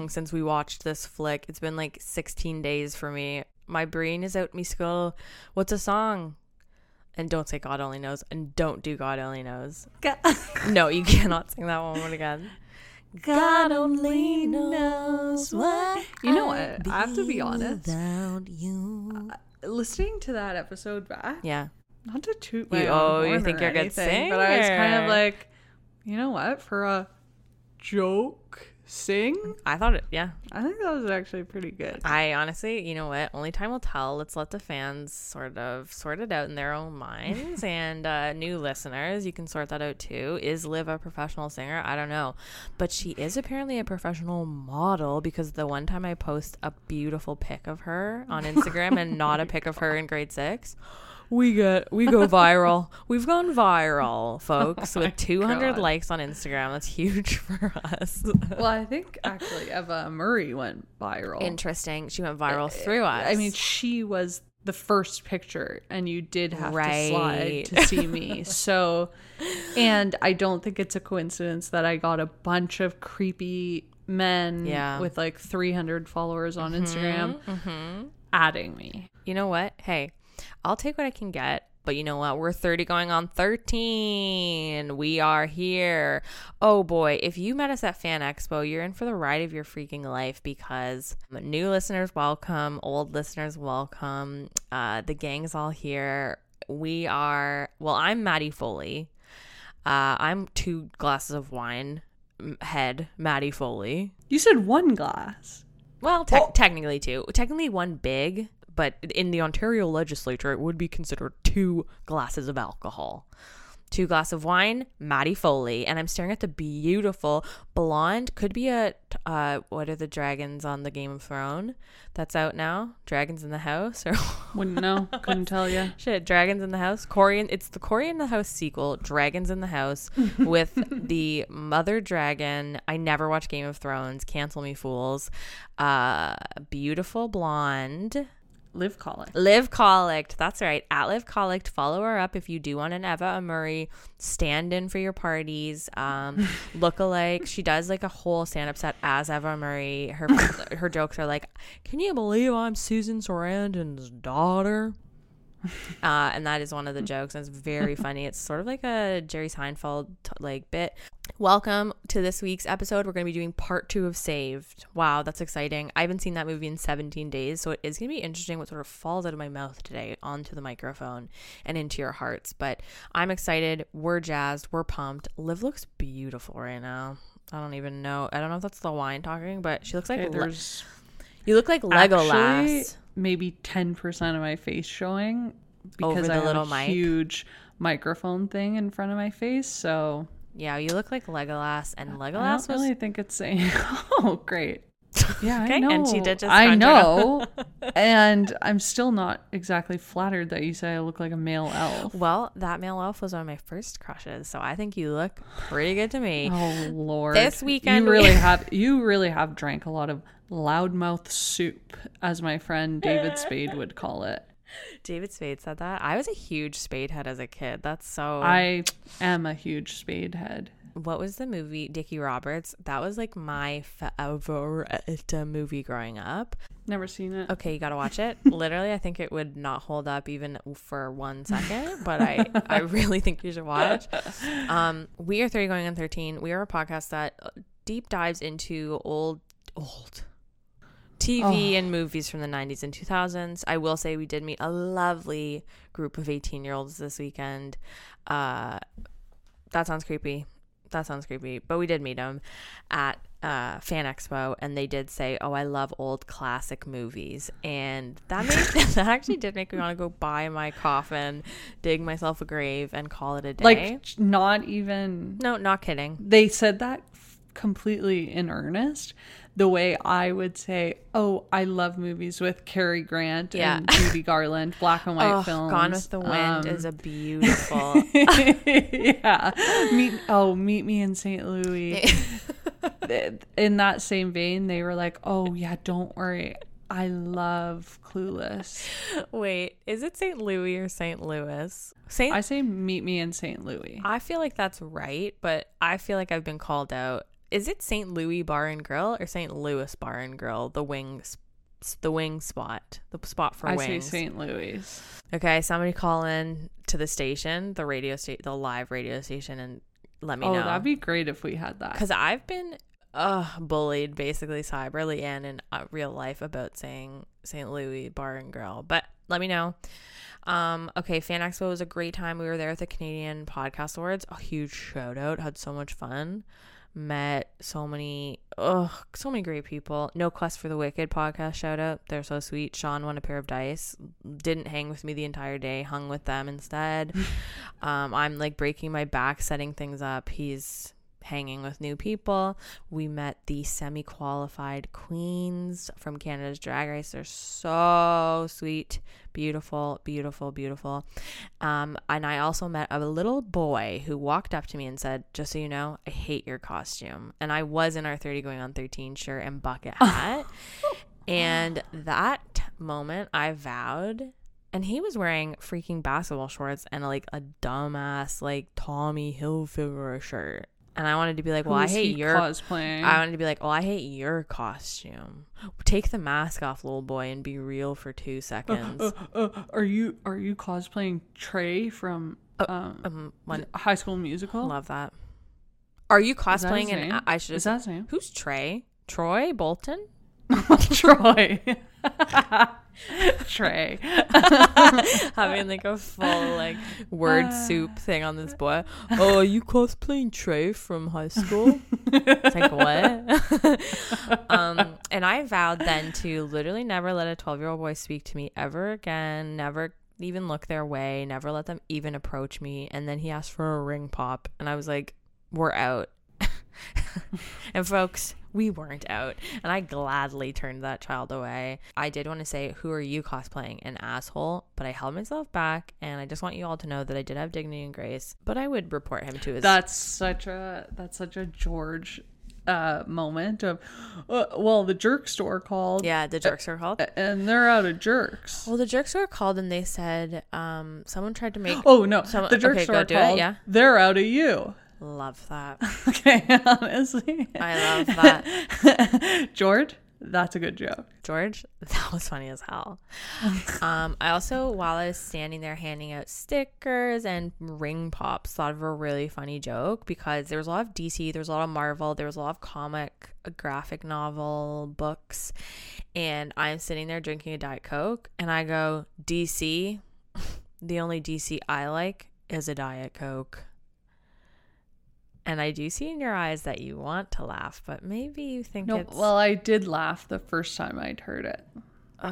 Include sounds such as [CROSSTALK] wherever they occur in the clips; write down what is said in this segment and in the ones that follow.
long since we watched this flick. It's been like 16 days for me. My brain is out me skull. What's a song? And don't say God only knows. And don't do God only knows. [LAUGHS] no, you cannot sing that one again. God only knows what. You know what? I have to be honest. Without you. Uh, listening to that episode back, Yeah. not to toot my You- own oh, you think you're a good anything, but I was kind of like, you know what? For a joke sing, I thought it, yeah. I think that was actually pretty good. I honestly, you know what? Only time will tell. Let's let the fans sort of sort it out in their own minds. [LAUGHS] and uh, new listeners, you can sort that out too. Is Liv a professional singer? I don't know. But she is apparently a professional model because the one time I post a beautiful pic of her on [LAUGHS] Instagram and not a pic of her in grade six. We get we go [LAUGHS] viral. We've gone viral, oh folks, with 200 God. likes on Instagram. That's huge for us. well, I think actually Eva Amurri went viral. Interesting. She went viral eh, through us. I mean, she was the first picture, and you did have Right. to slide to see me. [LAUGHS] So, and I don't think it's a coincidence that I got a bunch of creepy men Yeah. with like 300 followers on mm-hmm, Instagram mm-hmm. adding me. you know what? Hey, I'll take what I can get. But you know what? We're 30 going on 13. We are here. Oh boy, if you met us at Fan Expo, you're in for the ride of your freaking life because new listeners welcome, old listeners welcome. Uh, the gang's all here. We are, well, I'm Maddie Foley. Uh, I'm two glasses of wine head, Maddie Foley. You said one glass. Well, tec- technically two. Technically one big, but in the Ontario legislature, it would be considered two glasses of alcohol. Two glass of wine, Maddie Foley, and I'm staring at the beautiful blonde. Could be a uh, what are the dragons on the Game of Thrones that's out now? Dragons in the House or [LAUGHS] Wouldn't know. Couldn't tell you. [LAUGHS] shit? Dragons in the House. Corey, it's the Cory in the House sequel, Dragons in the House, [LAUGHS] with the mother dragon. I never watched Game of Thrones. Cancel me, fools. Uh, beautiful blonde. Live call Live Liv Collect. That's right. At Live Collect. Follow her up if you do want an Eva Amurri stand in for your parties. Um, [LAUGHS] look alike. She does like a whole stand up set as Eva Amurri. Her [LAUGHS] her jokes are like, Can you believe I'm Susan Sarandon's daughter? [LAUGHS] Uh, and that is one of the jokes. And it's very [LAUGHS] funny. It's sort of like a Jerry Seinfeld t- like bit. Welcome to this week's episode. We're going to be doing part two of Saved. Wow, that's exciting. I haven't seen that movie in 17 days, so it is going to be interesting what sort of falls out of my mouth today onto the microphone and into your hearts. But I'm excited. We're jazzed. We're pumped. Liv looks beautiful right now. I don't even know. I don't know if that's the wine talking, but she looks like Okay, there's you look like actually Legolas. maybe 10% of my face showing because I have a mic? huge microphone thing in front of my face. So Yeah, you look like Legolas, and Legolas I don't was really think it's saying. [LAUGHS] Oh, great. [LAUGHS] Yeah, Okay, I know. and she did just I know, [LAUGHS] and I'm still not exactly flattered that you say I look like a male elf. Well, that male elf was one of my first crushes, so I think you look pretty good to me. Oh Lord! This weekend you we- really have you really have drank a lot of loudmouth soup, as my friend David [LAUGHS] Spade would call it. David Spade said that. I was a huge Spade head as a kid. That's so. I am a huge Spade head. what was the movie Dickie Roberts? That was like my favorite movie growing up. Never seen it. Okay, you gotta watch it. [LAUGHS] Literally, I think it would not hold up even for one second, but I, I [LAUGHS] really think you should watch. Um, we are 30 going on 13. We are a podcast that deep dives into old, old TV Oh. and movies from the 90s and 2000s. I will say we did meet a lovely group of 18 year olds this weekend. Uh, that sounds creepy. That sounds creepy. But we did meet them at uh, Fan Expo, and they did say, "Oh, I love old classic movies," and that made [LAUGHS] that actually did make me want to go buy my coffin, dig myself a grave, and call it a day. Like not even. no, not kidding. They said that completely in earnest. The way I would say, "Oh, I love movies with Cary Grant Yeah. and Judy Garland, black and white [LAUGHS] Oh, films." Gone with the Wind Um, is a beautiful. [LAUGHS] yeah. Meet oh, meet me in St. Louis. [LAUGHS] In that same vein, they were like, "Oh yeah, don't worry. I love Clueless." Wait, is it St. Louis or St. Louis? I I, say meet me in St. Louis. I feel like that's right, but I feel like I've been called out is it St. Louis Bar and Grill or St. Louis Bar and Grill? The wings, the wing spot, the spot for I wings. say St. Louis. Okay, somebody call in to the station, the radio station, the live radio station, and let me know. Oh, know. that'd be great if we had that. Because I've been uh, bullied basically cyberly and in uh, real life about saying St. Louis Bar and Grill. But let me know. Um, okay, Fan Expo was a great time. We were there at the Canadian Podcast Awards. A huge shout out. Had so much fun. Met so many, ugh, so many great people. No Quest for the Wicked podcast shout out. They're so sweet. Sean won a pair of dice. Didn't hang with me the entire day. Hung with them instead. [LAUGHS] um, I'm like breaking my back setting things up. He's hanging with new people. We met the semi qualified queens from Canada's Drag Race. They're so sweet, beautiful, beautiful, beautiful. Um, and I also met a little boy who walked up to me and said, Just so you know, I hate your costume. And I was in our 30 going on 13 shirt and bucket [LAUGHS] hat. and that moment, I vowed and he was wearing freaking basketball shorts and like a dumbass like Tommy Hilfiger shirt. And I wanted to be like, well, I hate your. cosplaying. I wanted to be like, well, I hate your costume. Take the mask off, little boy, and be real for two seconds. Uh, uh, are you are you cosplaying Trey from um, um, High School Musical? love that. Are you Is that his cosplaying? And I should. Is that his name? Who's Trey? Troy Bolton? [LAUGHS] Troy. Trey. [LAUGHS] Having like a full like word soup thing on this boy. [LAUGHS] Oh, are you cosplaying Trey from high school? it's like what? [LAUGHS] um, and I vowed then to literally never let a twelve-year-old boy speak to me ever again. Never even look their way. Never let them even approach me. And then he asked for a ring pop, and I was like, "We're out." and folks, we weren't out. And I gladly turned that child away. I did want to say, Who are you cosplaying? An asshole. But I held myself back. And I just want you all to know that I did have dignity and grace. But I would report him to his. That's such a that's such a George uh moment of uh, well the jerk store called yeah, the jerks are called. and they're out of jerks. Well, the jerks store called and they said um, someone tried to make. Oh no, Someone- the jerk okay, store do it, called yeah. they're out of you. Love that. [LAUGHS] Okay, [LAUGHS] honestly. I love that. [LAUGHS] George, that's a good joke. George, that was funny as hell. um, I also, while I was standing there handing out stickers and ring pops, thought of a really funny joke because there was a lot of DC, there was a lot of Marvel, there was a lot of comic, uh, graphic novel books, and I'm sitting there drinking a Diet Coke, and I go, DC, the only DC I like is a Diet Coke. And I do see in your eyes that you want to laugh, but maybe you think No, it's well, I did laugh the first time I'd heard it. [SIGHS]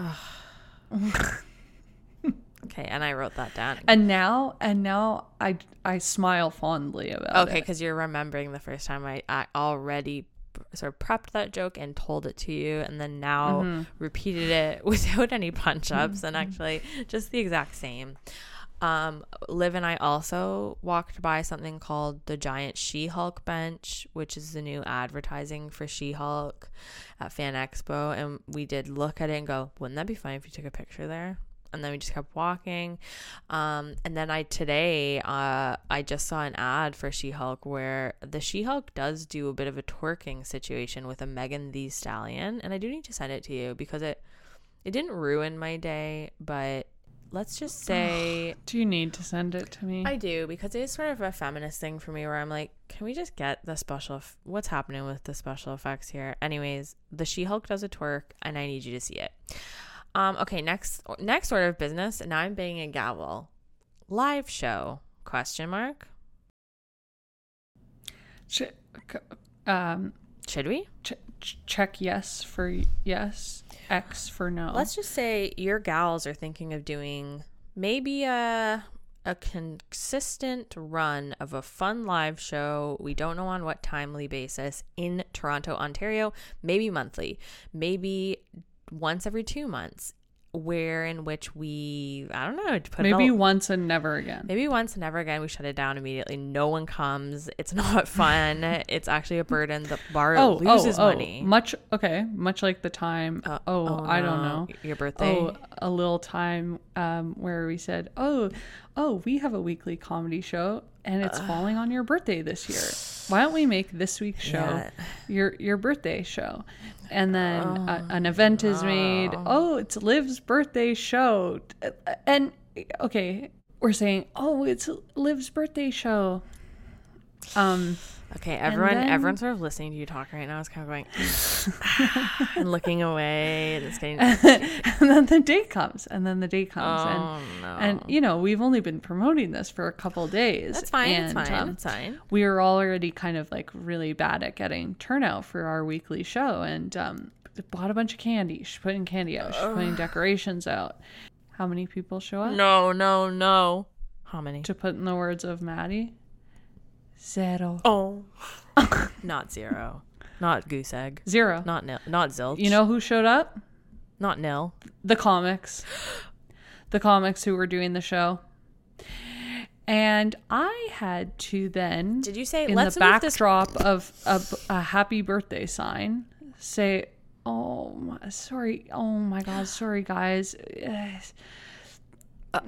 okay. And I wrote that down. And now, and now I I smile fondly about it. Okay, it. because you're remembering the first time I, I already sort of prepped that joke and told it to you, and then now Mm-hmm. repeated it [LAUGHS] without any punch ups and actually just the exact same. Um, Liv and I also walked by something called the Giant She Hulk bench, which is the new advertising for She Hulk at Fan Expo. And we did look at it and go, wouldn't that be fun if you took a picture there? And then we just kept walking. Um, and then I today, uh, I just saw an ad for She Hulk where the She Hulk does do a bit of a twerking situation with a Megan Thee Stallion. And I do need to send it to you because it it didn't ruin my day, but let's just [SIGHS] say Do you need to send it to me? I do because it is sort of a feminist thing for me where I'm like, can we just get the special? F- what's happening with the special effects here? Anyways, the She Hulk does a twerk, and I need you to see it. Um, okay, next next order of business. Now I'm banging a gavel. Live show? Question mark. C- um, Should we? ch- check yes for yes, X for no. Let's just say your gals are thinking of doing maybe a a consistent run of a fun live show. We don't know on what timely basis in Toronto, Ontario, maybe monthly, maybe once every 2 months where in which we I don't know, put maybe all- once and never again. Maybe once and never again, we shut it down immediately. No one comes. It's [LAUGHS] not fun. it's actually a burden. The bar Oh, loses oh, oh, money. Much okay, much like the time. Uh, oh, I don't know. Your birthday. Oh, a little time um, where we said, "Oh, oh, we have a weekly comedy show and it's falling on your birthday this year. Why don't we make this week's show Yeah. your your birthday show? And then a, an event is made. Oh, it's Liv's birthday show. And okay, we're saying, "Oh, it's Liv's birthday show." Um Okay, everyone, then- everyone's sort of listening to you talk right now. Is kind of going [LAUGHS] [SIGHS] and looking away, and it's getting. [LAUGHS] and then the day comes and then the day comes Oh and no! and you know, we've only been promoting this for a couple days. That's fine. It's fine. um, it's fine. we were already kind of like really bad at getting turnout for our weekly show and um, bought a bunch of candy. She's putting candy out. She's putting decorations out. How many people show up? No, no, no. How many? To put in the words of Maddie, zero. Oh, [LAUGHS] not zero, not goose egg, Zero. not nil, not zilch. You know who showed up? not nil. The comics. [GASPS] The comics who were doing the show. And I had to then Did you say in let's the move this? backdrop of a, a happy birthday sign say oh my, sorry oh my god sorry guys [SIGHS] i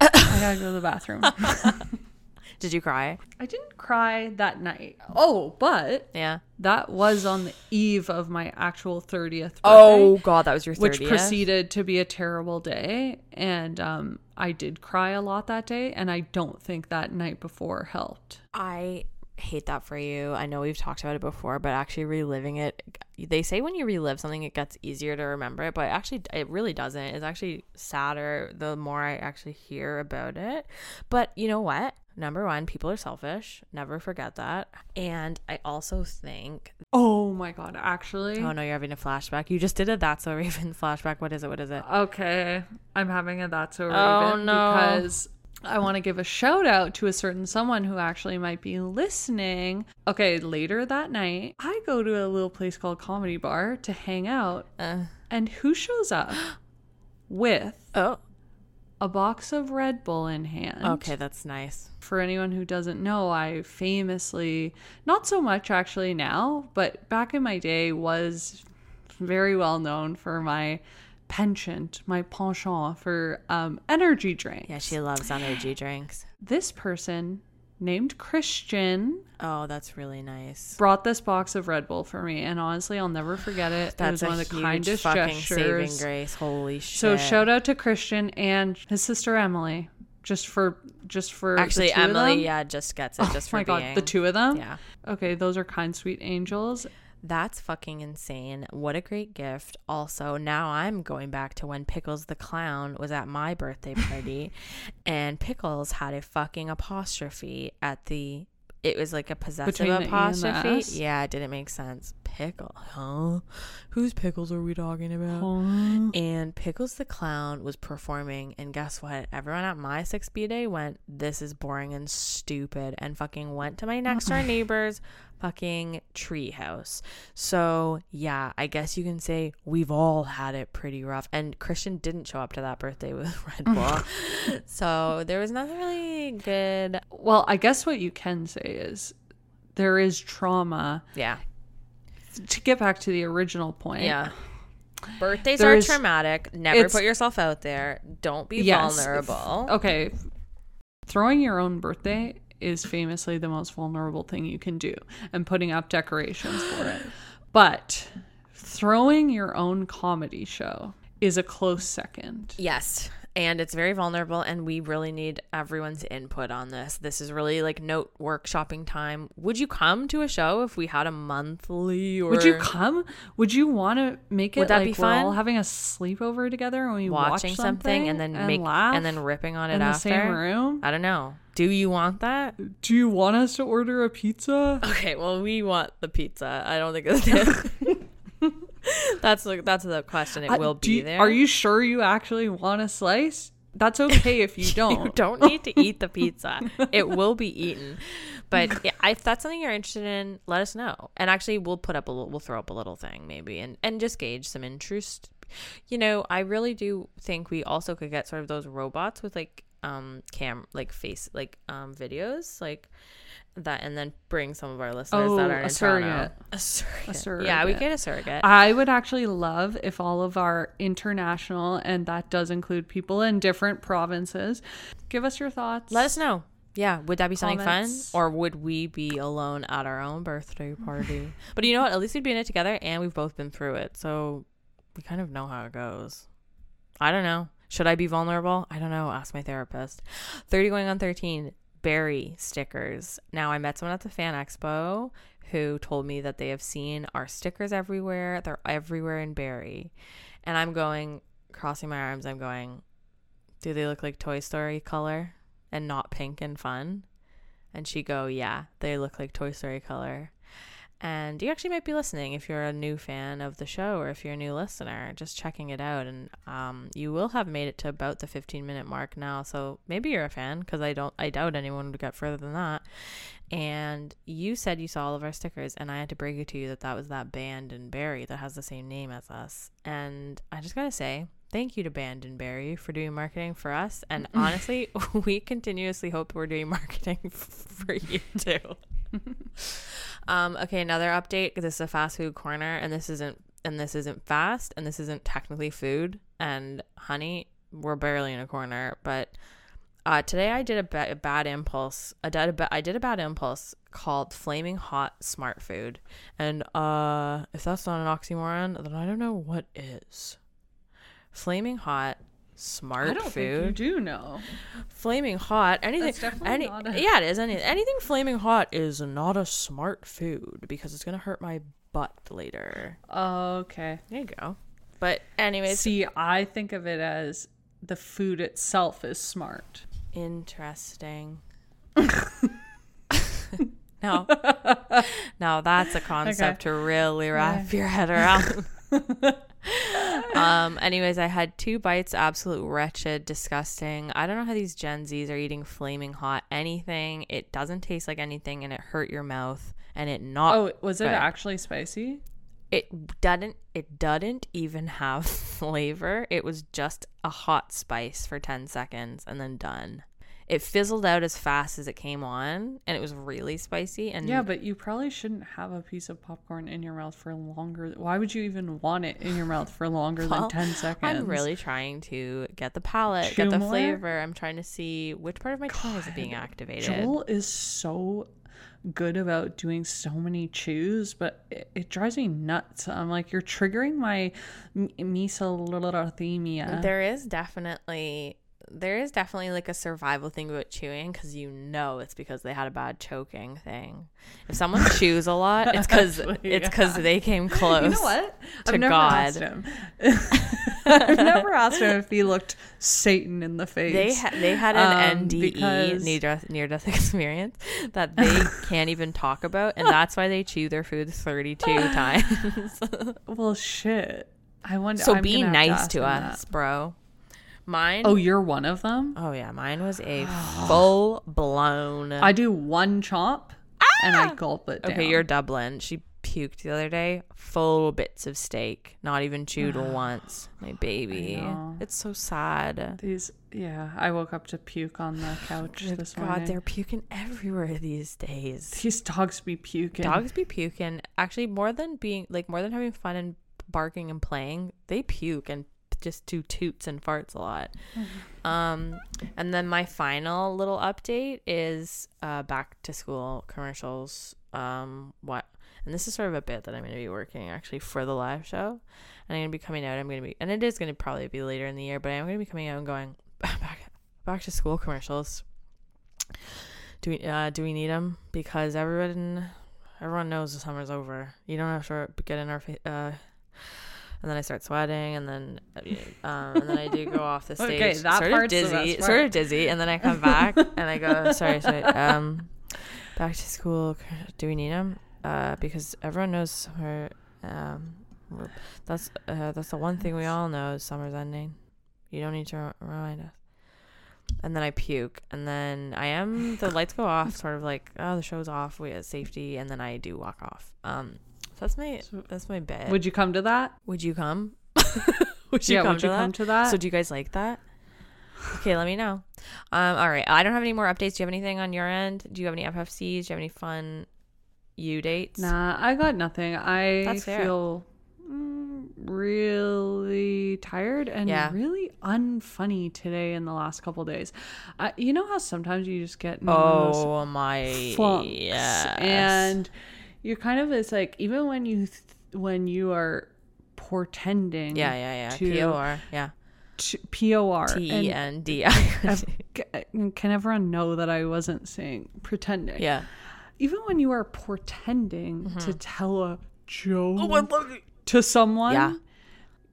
gotta go to the bathroom [LAUGHS] [LAUGHS] Did you cry? i didn't cry that night oh but Yeah. that was on the eve of my actual 30th Oh God, that was your 30th. which proceeded to be a terrible day and um i did cry a lot that day and i don't think that night before helped I hate that for you. I know we've talked about it before, but actually reliving it, they say when you relive something, it gets easier to remember it, but actually, it really doesn't. It's actually sadder the more I actually hear about it. But you know what? Number one, people are selfish. Never forget that. And I also think, oh my god actually oh no, you're having a flashback. You just did a That's So Raven [LAUGHS] flashback. What is it? What is it? Okay, I'm having a that's so Oh, Raven no. because I want to give a shout out to a certain someone who actually might be listening. Okay, later that night, I go to a little place called Comedy Bar to hang out, Uh, and who shows up [GASPS] with oh, a box of Red Bull in hand? okay, that's nice. For anyone who doesn't know, I famously, not so much actually now, but back in my day was very well known for my penchant, my penchant for um, energy drinks. Yeah, she loves energy drinks. This person named Christian Oh, that's really nice. brought this box of Red Bull for me, and honestly, I'll never forget it. That's it was one of the kindest fucking gestures. saving grace. Holy shit! So shout out to Christian and his sister Emily, just for just for Actually, Emily, yeah, just gets it just [LAUGHS] oh for my being. god, the two of them. Yeah, Okay, those are kind, sweet angels. That's fucking insane. What a great gift. Also, now I'm going back to when Pickles the clown was at my birthday party, [LAUGHS] and Pickles had a fucking apostrophe at the. It was like a possessive Between the and the apostrophe. Yeah, it didn't make sense. Pickle, huh? Whose pickles are we talking about? Oh. And Pickles the Clown was performing, and guess what? Everyone at my 6B day went, This is boring and stupid, and fucking went to my next door [LAUGHS] neighbor's fucking tree house. So, yeah, I guess you can say we've all had it pretty rough. And Christian didn't show up to that birthday with [LAUGHS] Red Bull. [LAUGHS] so, there was nothing really good. Well, I guess what you can say is there is trauma. Yeah. To get back to the original point, Yeah. Birthdays are traumatic. Never put yourself out there. Don't be Yes. vulnerable. Okay, throwing your own birthday is famously the most vulnerable thing you can do, and putting up decorations for it. [SIGHS] But throwing your own comedy show is a close second. Yes. And it's very vulnerable, and we really need everyone's input on this. This is really like note workshopping time. Would you come to a show if we had a monthly or Would you come? Would you want to make it Would that like be we're all fun? having a sleepover together and we watching watch something, and then make laugh and then ripping on it in the after? same room? I don't know. Do you want that? Do you want us to order a pizza? Okay, well, we want the pizza. I don't think it's [LAUGHS] [LAUGHS] [LAUGHS] that's the that's the question. It Uh, will be you- there. Are you sure you actually want a slice? That's [LAUGHS] okay if you don't. You [LAUGHS] don't need to eat the pizza. it will be eaten. But yeah, if that's something you're interested in, let us know. And actually, we'll put up a little, we'll throw up a little thing maybe, and and just gauge some interest. You know, I really do think we also could get sort of those robots with like um cam like face like um videos like that and then bring some of our listeners Oh, that are a in surrogate. Toronto. A surrogate. A Yeah, we get a surrogate. I would actually love if all of our international, and that does include people in different provinces, give us your thoughts. Let us know. Yeah, would that be something Comments. fun, or would we be alone at our own birthday party? [LAUGHS] but you know what? At least we'd be in it together, and we've both been through it, so we kind of know how it goes. I don't know. Should I be vulnerable? I don't know. Ask my therapist. Thirty going on thirteen. Barrie stickers. Now I met someone at the fan expo who told me that they have seen our stickers everywhere. They're everywhere in Barrie, and I'm going crossing my arms. I'm going. Do they look like Toy Story color? and not pink and fun? And she go, yeah, they look like Toy Story color. And you actually might be listening if you're a new fan of the show or if you're a new listener, just checking it out. And um, you will have made it to about the 15 minute mark now. So maybe you're a fan because I don't, I doubt anyone would get further than that. And you said you saw all of our stickers, and I had to break it to you that that was that band in Barrie that has the same name as us. And I just gotta say, thank you to Band and Barrie for doing marketing for us. And [LAUGHS] honestly, [LAUGHS] we continuously hope we're doing [LAUGHS] marketing for you too. um, okay, another update. This is a fast food corner, and this isn't and this isn't fast, and this isn't technically food. And honey, we're barely in a corner, but uh, today I did a, ba- a bad impulse. I did a ba- I did a bad impulse called Flaming Hot Smart Food, and uh, if that's not an oxymoron, then I don't know what is. Flaming Hot Smart I don't Food. think you do know. Flaming hot. Anything. Any, a- yeah, it is. Any, anything flaming hot is not a smart food because it's gonna hurt my butt later. Okay. There you go. But anyways, See, I think of it as the food itself is smart. interesting. [LAUGHS] [LAUGHS] no, no, that's a concept to really wrap your head around. [LAUGHS] um. Anyways, I had two bites. Absolute wretched, disgusting. I don't know how these Gen Zs are eating flaming hot anything. It doesn't taste like anything, and it hurt your mouth. And it not. Oh, was it good. actually spicy? It doesn't. It doesn't even have [LAUGHS] flavor. It was just a hot spice for ten seconds, and then done. It fizzled out as fast as it came on, and it was really spicy. And Yeah, but you probably shouldn't have a piece of popcorn in your mouth for longer. Why would you even want it in your mouth for longer Well, than 10 seconds? I'm really trying to get the palate, Chew get the more? flavor. I'm trying to see which part of my tongue is being activated. Joel is so good about doing so many chews, but it, it drives me nuts. I'm like, you're triggering my m- misophonia. There is definitely there is definitely like a survival thing about chewing because you know it's because they had a bad choking thing. If someone [LAUGHS] chews a lot, it's because it's because yeah. they came close. [LAUGHS] You know what? to I've never God. asked him. [LAUGHS] I've never asked him if he looked Satan in the face. They ha- they had an Um, NDE because- near death near death experience that they can't even talk about, and that's why they chew their food thirty two times. well, shit. I wonder. so I'm be nice to us, that. bro. Mine. Oh, you're one of them. Oh yeah, mine was a [SIGHS] full blown. I do one chop and I gulp it down. Ah! Okay, you're Dublin. She puked the other day. Full bits of steak, not even chewed [SIGHS] once. My baby. It's so sad. These, yeah. I woke up to puke on the couch this morning. God, morning. they're puking everywhere these days. These dogs be puking. Dogs be puking. Actually, more than being like more than having fun and barking and playing, they puke and just do toots and farts a lot. Um, and then my final little update is uh, back to school commercials. Um, what? And this is sort of a bit that I'm going to be working actually for the live show, and I'm going to be coming out. I'm going to be, and it is going to probably be later in the year, but I'm going to be coming out and going [LAUGHS] back back to school commercials. Do we uh, do we need them? Because everyone everyone knows the summer's over. You don't have to get in our uh, and then I start sweating, and then um, and then I do go off the [LAUGHS] stage, Okay, that sort of dizzy, sort of dizzy, and then I come back and I go, [LAUGHS] sorry, sorry, um, back to school. Do we need them? Uh, because everyone knows summer. Um, that's uh, that's the one thing we all know is summer's ending. You don't need to remind us. And then I puke, and then I am the lights go off, sort of like oh the show's off, we have safety, and then I do walk off. Um, that's my that's my bed. Would you come to that? Would you come? [LAUGHS] would you yeah, come would to you that? come to that? So do you guys like that? Okay, let me know. Um, all right. I don't have any more updates. Do you have anything on your end? Do you have any FFCs? Do you have any fun U dates? Nah, I got nothing. I That's fair. feel mm, really tired and Yeah. really unfunny today in the last couple days. Uh, you know how sometimes you just get in one of those Oh my yes. and you're kind of it's like even when you th- when you are portending yeah, yeah, yeah. to- P O R. Yeah. to por T and E N D I. [LAUGHS] I've- c- can everyone know that i wasn't saying pretending Yeah. even when you are portending to mm-hmm. tell a joke oh, it. to someone Yeah.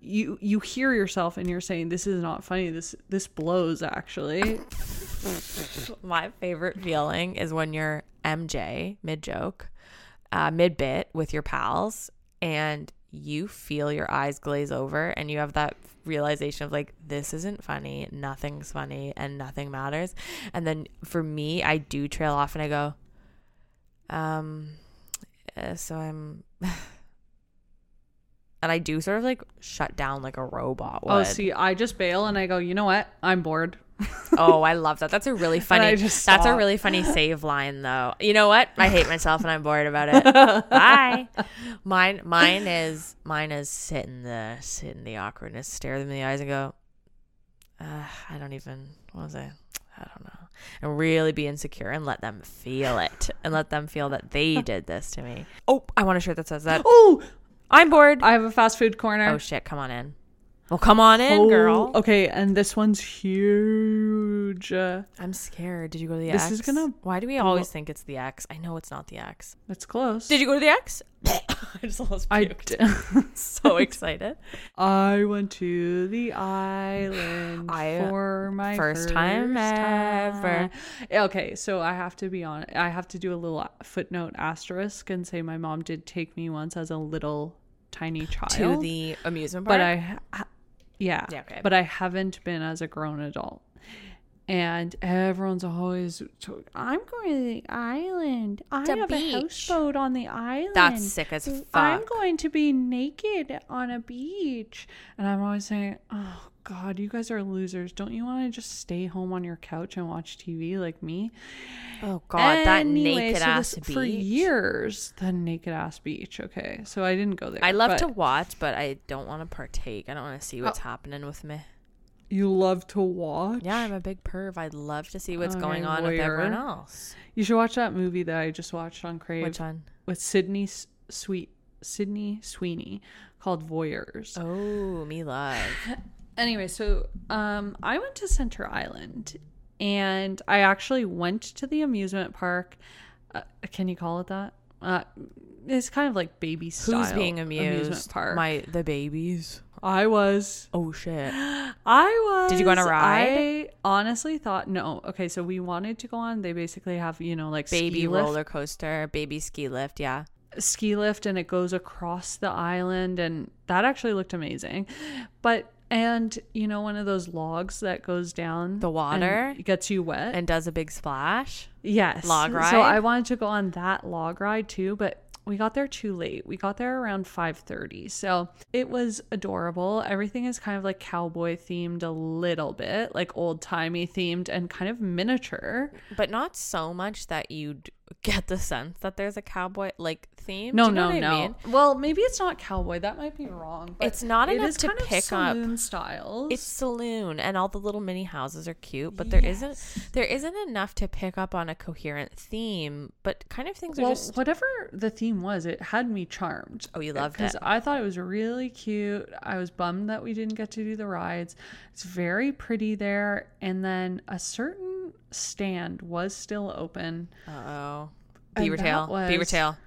you you hear yourself and you're saying this is not funny this this blows actually [LAUGHS] My favorite feeling is when you're MJ mid joke, uh, mid bit with your pals, and you feel your eyes glaze over, and you have that realization of like, this isn't funny, nothing's funny, and nothing matters. And then for me, I do trail off and I go, um, uh, so I'm. [LAUGHS] And I do sort of like shut down like a robot would. oh see i just bail and i go you know what i'm bored [LAUGHS] Oh, I love that. That's a really [LAUGHS] funny. That's a really funny [LAUGHS] save line, though. You know what? I hate myself and I'm bored about it. Bye. Mine, mine is mine is sit in the sit in the awkwardness, stare them in the eyes, and go. Uh, I don't even. What was I? I don't know. And really be insecure and let them feel it and let them feel that they did this to me. Oh, I want a shirt that says that. oh I'm bored. i have a fast food corner Oh shit! Come on in. Well, come on in, Oh, girl. okay and this one's huge uh, I'm scared. Did you go to the This X? is gonna Why do we always think it's the X? I know it's not the X. it's close Did you go to the X? [COUGHS] I just almost I, puked. d- [LAUGHS] so [LAUGHS] excited. I went to the island I- for my first time ever. time. Okay, so I have to be on. I have to do a little footnote asterisk and say my mom did take me once as a little tiny child to the amusement park. but I, ha- yeah, Yeah, okay. but I haven't been as a grown adult. And everyone's always, I'm going to the island. I The have beach." a houseboat on the island. That's sick as fuck. I'm going to be naked on a beach. And I'm always saying, oh, God, you guys are losers. Don't you want to just stay home on your couch and watch TV like me? oh god, that Anyway, naked so ass this- beach. For years, the naked ass beach. Okay. So I didn't go there. I love but to watch, but I don't want to partake. I don't want to see Oh. what's happening with me. You love to watch? Yeah, I'm a big perv. I'd love to see what's Okay, going on with everyone else. You should watch that movie that I just watched on Crave Which one? with Sydney S- Sweet Sydney Sweeney called Voyeurs. Oh, me love. [LAUGHS] Anyway, so um I went to Center Island and I actually went to the amusement park. Uh, can you call it that? Uh it's kind of like baby style Who's being amused? amusement park. My the babies. I was Oh shit. [GASPS] I was. Did you go on a ride? I honestly thought no. Okay, so we wanted to go on. They basically have you know like Baby roller coaster, baby ski lift. Yeah. ski lift and it goes across the island and that actually looked amazing but and you know one of those logs that goes down The water? gets you wet And does a big splash. yes log ride. so i wanted to go on that log ride too but we got there too late we got there around 5.30 so it was adorable everything is kind of like cowboy themed a little bit like old timey themed and kind of miniature but not so much that you'd get the sense that there's a cowboy like theme. no Do you know no what I no mean? well maybe it's not cowboy that might be wrong but It's not it enough is to kind of pick up. saloon styles It's saloon, and all the little mini houses are cute, but there not there isn't enough to pick up on a coherent theme. But kind of things well, are just whatever the theme was, it had me charmed. Oh, you loved it because. I thought it was really cute. I was bummed that we didn't get to do the rides. It's very pretty there, and then a certain stand was still open. uh oh. Beaver tail, beaver tail.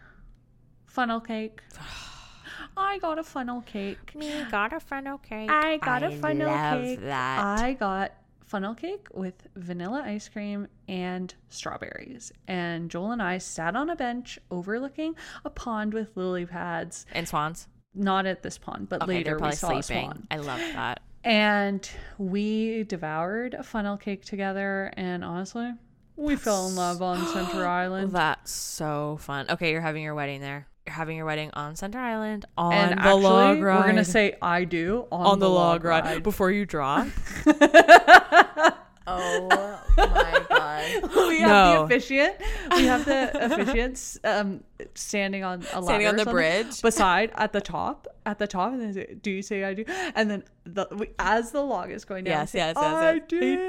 Funnel cake. [SIGHS] I got a funnel cake. Me got a funnel cake. I got a funnel love cake. that. I got funnel cake with vanilla ice cream and strawberries. And Joel and I sat on a bench overlooking a pond with lily pads. and swans. Not at this pond, but Okay, later they're we probably saw a sleeping. swan. I love that. And we devoured a funnel cake together. And honestly, we fell in love on Center [GASPS] Island. That's so fun. Okay, you're having your wedding there. You're having your wedding on Center Island on and the actually, log ride. we're gonna say I do on, on the log ride before you draw. [LAUGHS] Oh my god. [LAUGHS] we have No. the officiant. We have the [LAUGHS] officiants um, standing on a ladder Standing on the bridge. beside at the top, at the top, and then say, "Do you say I do?" And then the, we, as the log is going down, Yes, say, yes, yes, I yes. do.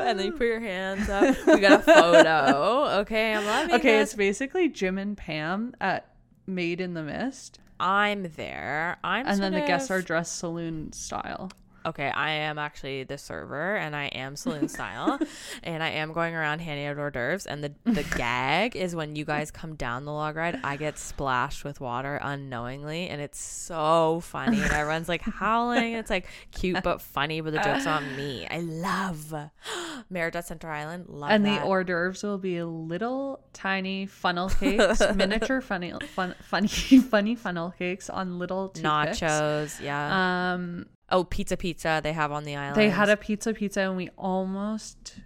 And then you put your hands up. We got a photo. [LAUGHS] Okay, I'm loving it. Okay, this. it's basically Jim and Pam at Maid of the Mist, I'm there. I'm and then the sort guests are dressed saloon style. Okay, I am actually the server and I am saloon style [LAUGHS] and I am going around handing out hors d'oeuvres and the, the [LAUGHS] gag is when you guys come down the log ride, I get splashed with water unknowingly and it's so funny and everyone's like [LAUGHS] howling. It's like cute but funny, but the joke's on me. I love [GASPS] Merida Center Island. Love and that. the hors d'oeuvres will be little tiny funnel cakes, miniature funny, fun, funny, funny funnel cakes on little toothpicks. nachos, yeah. Um, oh, pizza pizza they have on the island. they had a pizza pizza, and we almost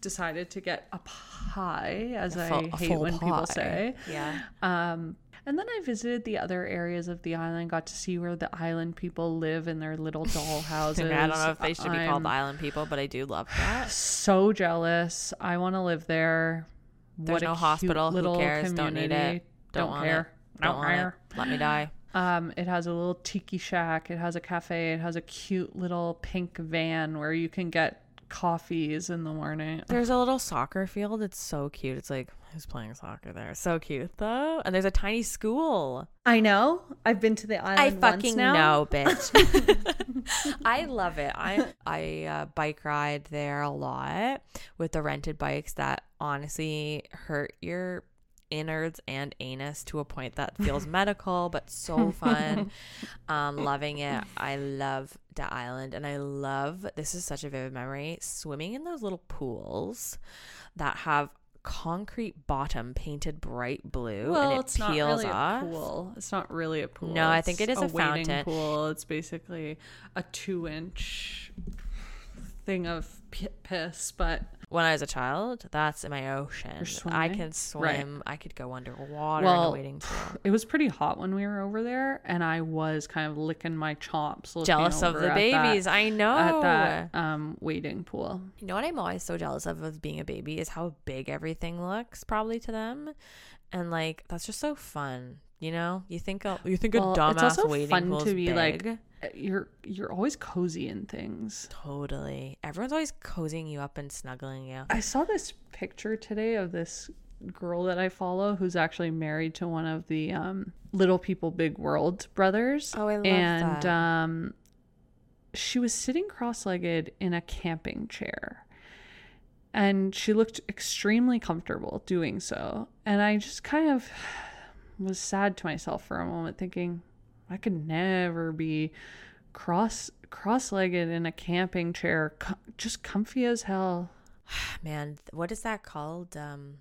decided to get a pie, as A I full- a hate when people say. Yeah. Um, and then I visited the other areas of the island, got to see where the island people live in their little [LAUGHS] doll houses. I don't know if they should be called I'm the island people, but I do love that. so jealous. I want to live there. There's What no hospital. Who cares? Don't need it. Don't, Don't care. it. Don't Don't care. Let me die. Um, it has a little tiki shack. It has a cafe. It has a cute little pink van where you can get coffees in the morning. [LAUGHS] There's a little soccer field. It's so cute. It's like who's playing soccer there? So cute though. And there's a tiny school. I know. I've been to the island. I fucking now. know, [LAUGHS] bitch. I love it. I I uh, bike ride there a lot with the rented bikes that honestly hurt your innards and anus to a point that [LAUGHS] feels medical but so fun [LAUGHS] um loving it i love the island and i love this is such a vivid memory swimming in those little pools that have concrete bottom painted bright blue Well, and it it's not peels really off a pool. It's not really a pool. No, I think it is a fountain. pool. It's basically a two-inch thing of p- piss, but when I was a child, that's my ocean. I can Right. swim. I could go underwater in a Well, pool. [SIGHS] it was pretty hot when we were over there, and I was kind of licking my chops. Jealous of the babies. That, I know. at that um, wading pool. You know what I'm always so jealous of of being a baby is how big everything looks probably to them, and like that's just so fun. You know, you think a, you think Well, a it's dumbass also wading fun to be, like, big. Uh, You're you're always cozy in things. Totally. Everyone's always cozying you up and snuggling you. I saw this picture today of this girl that I follow who's actually married to one of the um, Little People Big World brothers. Oh, I love and that. um, she was sitting cross-legged in a camping chair. And she looked extremely comfortable doing so. And I just kind of was sad to myself for a moment thinking I could never be cross cross-legged in a camping chair just comfy as hell. [SIGHS] Man, what is that called? Um,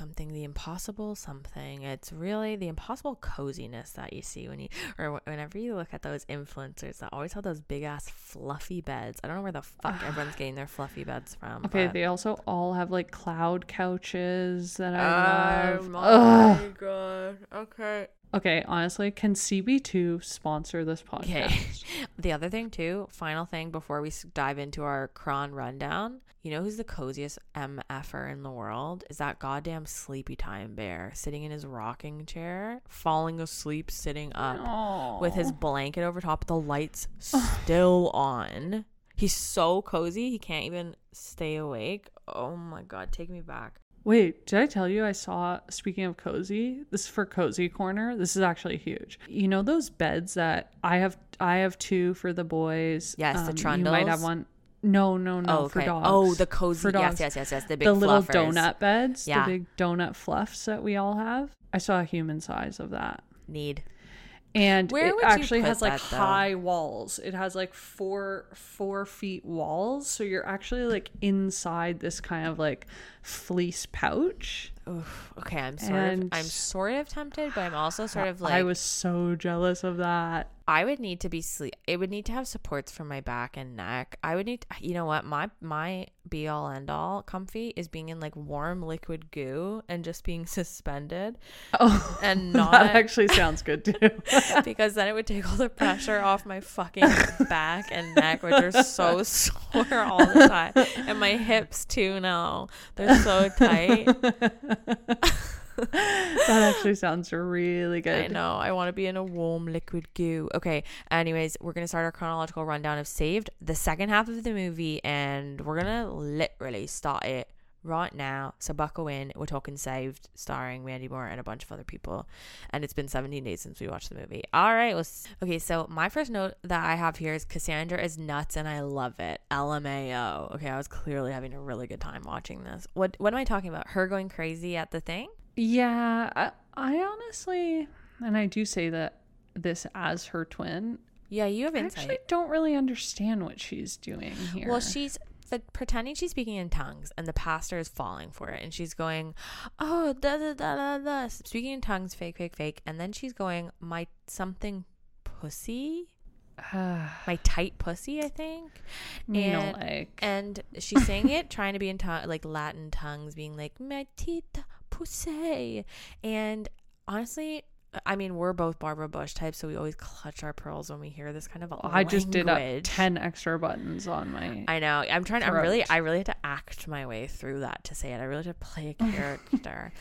something the impossible something. It's really the impossible coziness that you see when you or whenever you look at those influencers that always have those big ass fluffy beds. I don't know where the fuck everyone's getting their fluffy beds from. Okay, but- they also all have like cloud couches that I Oh love. my Ugh. god. Okay. Okay, honestly, can CB2 sponsor this podcast? Okay. [LAUGHS] the other thing too, final thing before we dive into our cron rundown. You know who's the coziest MFer in the world? Is that goddamn sleepy time bear sitting in his rocking chair, falling asleep, sitting up with his blanket over top, the lights [SIGHS] still on. He's so cozy, he can't even stay awake. Oh my god, take me back. Wait, did I tell you I saw, speaking of cozy, this is for Cozy Corner. This is actually huge. You know those beds that I have, I have two for the boys. Yes, the Um, You might have trundles? one. No, no, no, oh, for okay. dogs. Oh, the cozy. For Yes, dogs. yes, yes, yes. The big the little fluffers. donut beds, Yeah. the big donut fluffs that we all have. I saw a human size of that. Need. And Where it actually has like that, high walls. It has like four four feet walls. So you're actually like inside this kind of like fleece pouch. Oof. Okay, I'm sort of I'm sort of tempted, but I'm also sort of like i was so jealous of that I would need to be sleep. It would need to have supports for my back and neck. I would need, you know what? My my be all end all comfy is being in like warm liquid goo and just being [LAUGHS] suspended Oh, and [LAUGHS] that not actually sounds good too. [LAUGHS] because then it would take all the pressure off my fucking back and neck, which are so sore all the time. And my hips too now. They're so tight. [LAUGHS] that actually sounds really good. I know. I want to be in a warm liquid goo. Okay. Anyways, we're going to start our chronological rundown of Saved, the second half of the movie, and we're going to literally start it right now. So buckle in. We're talking Saved, starring Mandy Moore and a bunch of other people. And it's been 17 days since we watched the movie. All right. Let's, okay. So my first note that I have here is Cassandra is nuts and I love it. LMAO. Okay. I was clearly having a really good time watching this. What, what am I talking about? Her going crazy at the thing? Yeah, I, I honestly, and I do say that this as her twin, Yeah. You have I insight. actually don't really understand what she's doing here. Well, she's f- pretending she's speaking in tongues, and the pastor is falling for it, and she's going, "Oh, da da da da da," speaking in tongues, fake, fake, fake, and then she's going, "My something pussy, [SIGHS] my tight pussy," I think, and- like and she's saying it trying to be in tongue, like Latin tongues, being like "my tita pussy," and honestly. I mean, we're both Barbara Bush types, so we always clutch our pearls when we hear this kind of. I just did up ten extra buttons on my. I know. I'm trying. I'm really. I really had to act my way through that to say it. I really had to play a [LAUGHS] character.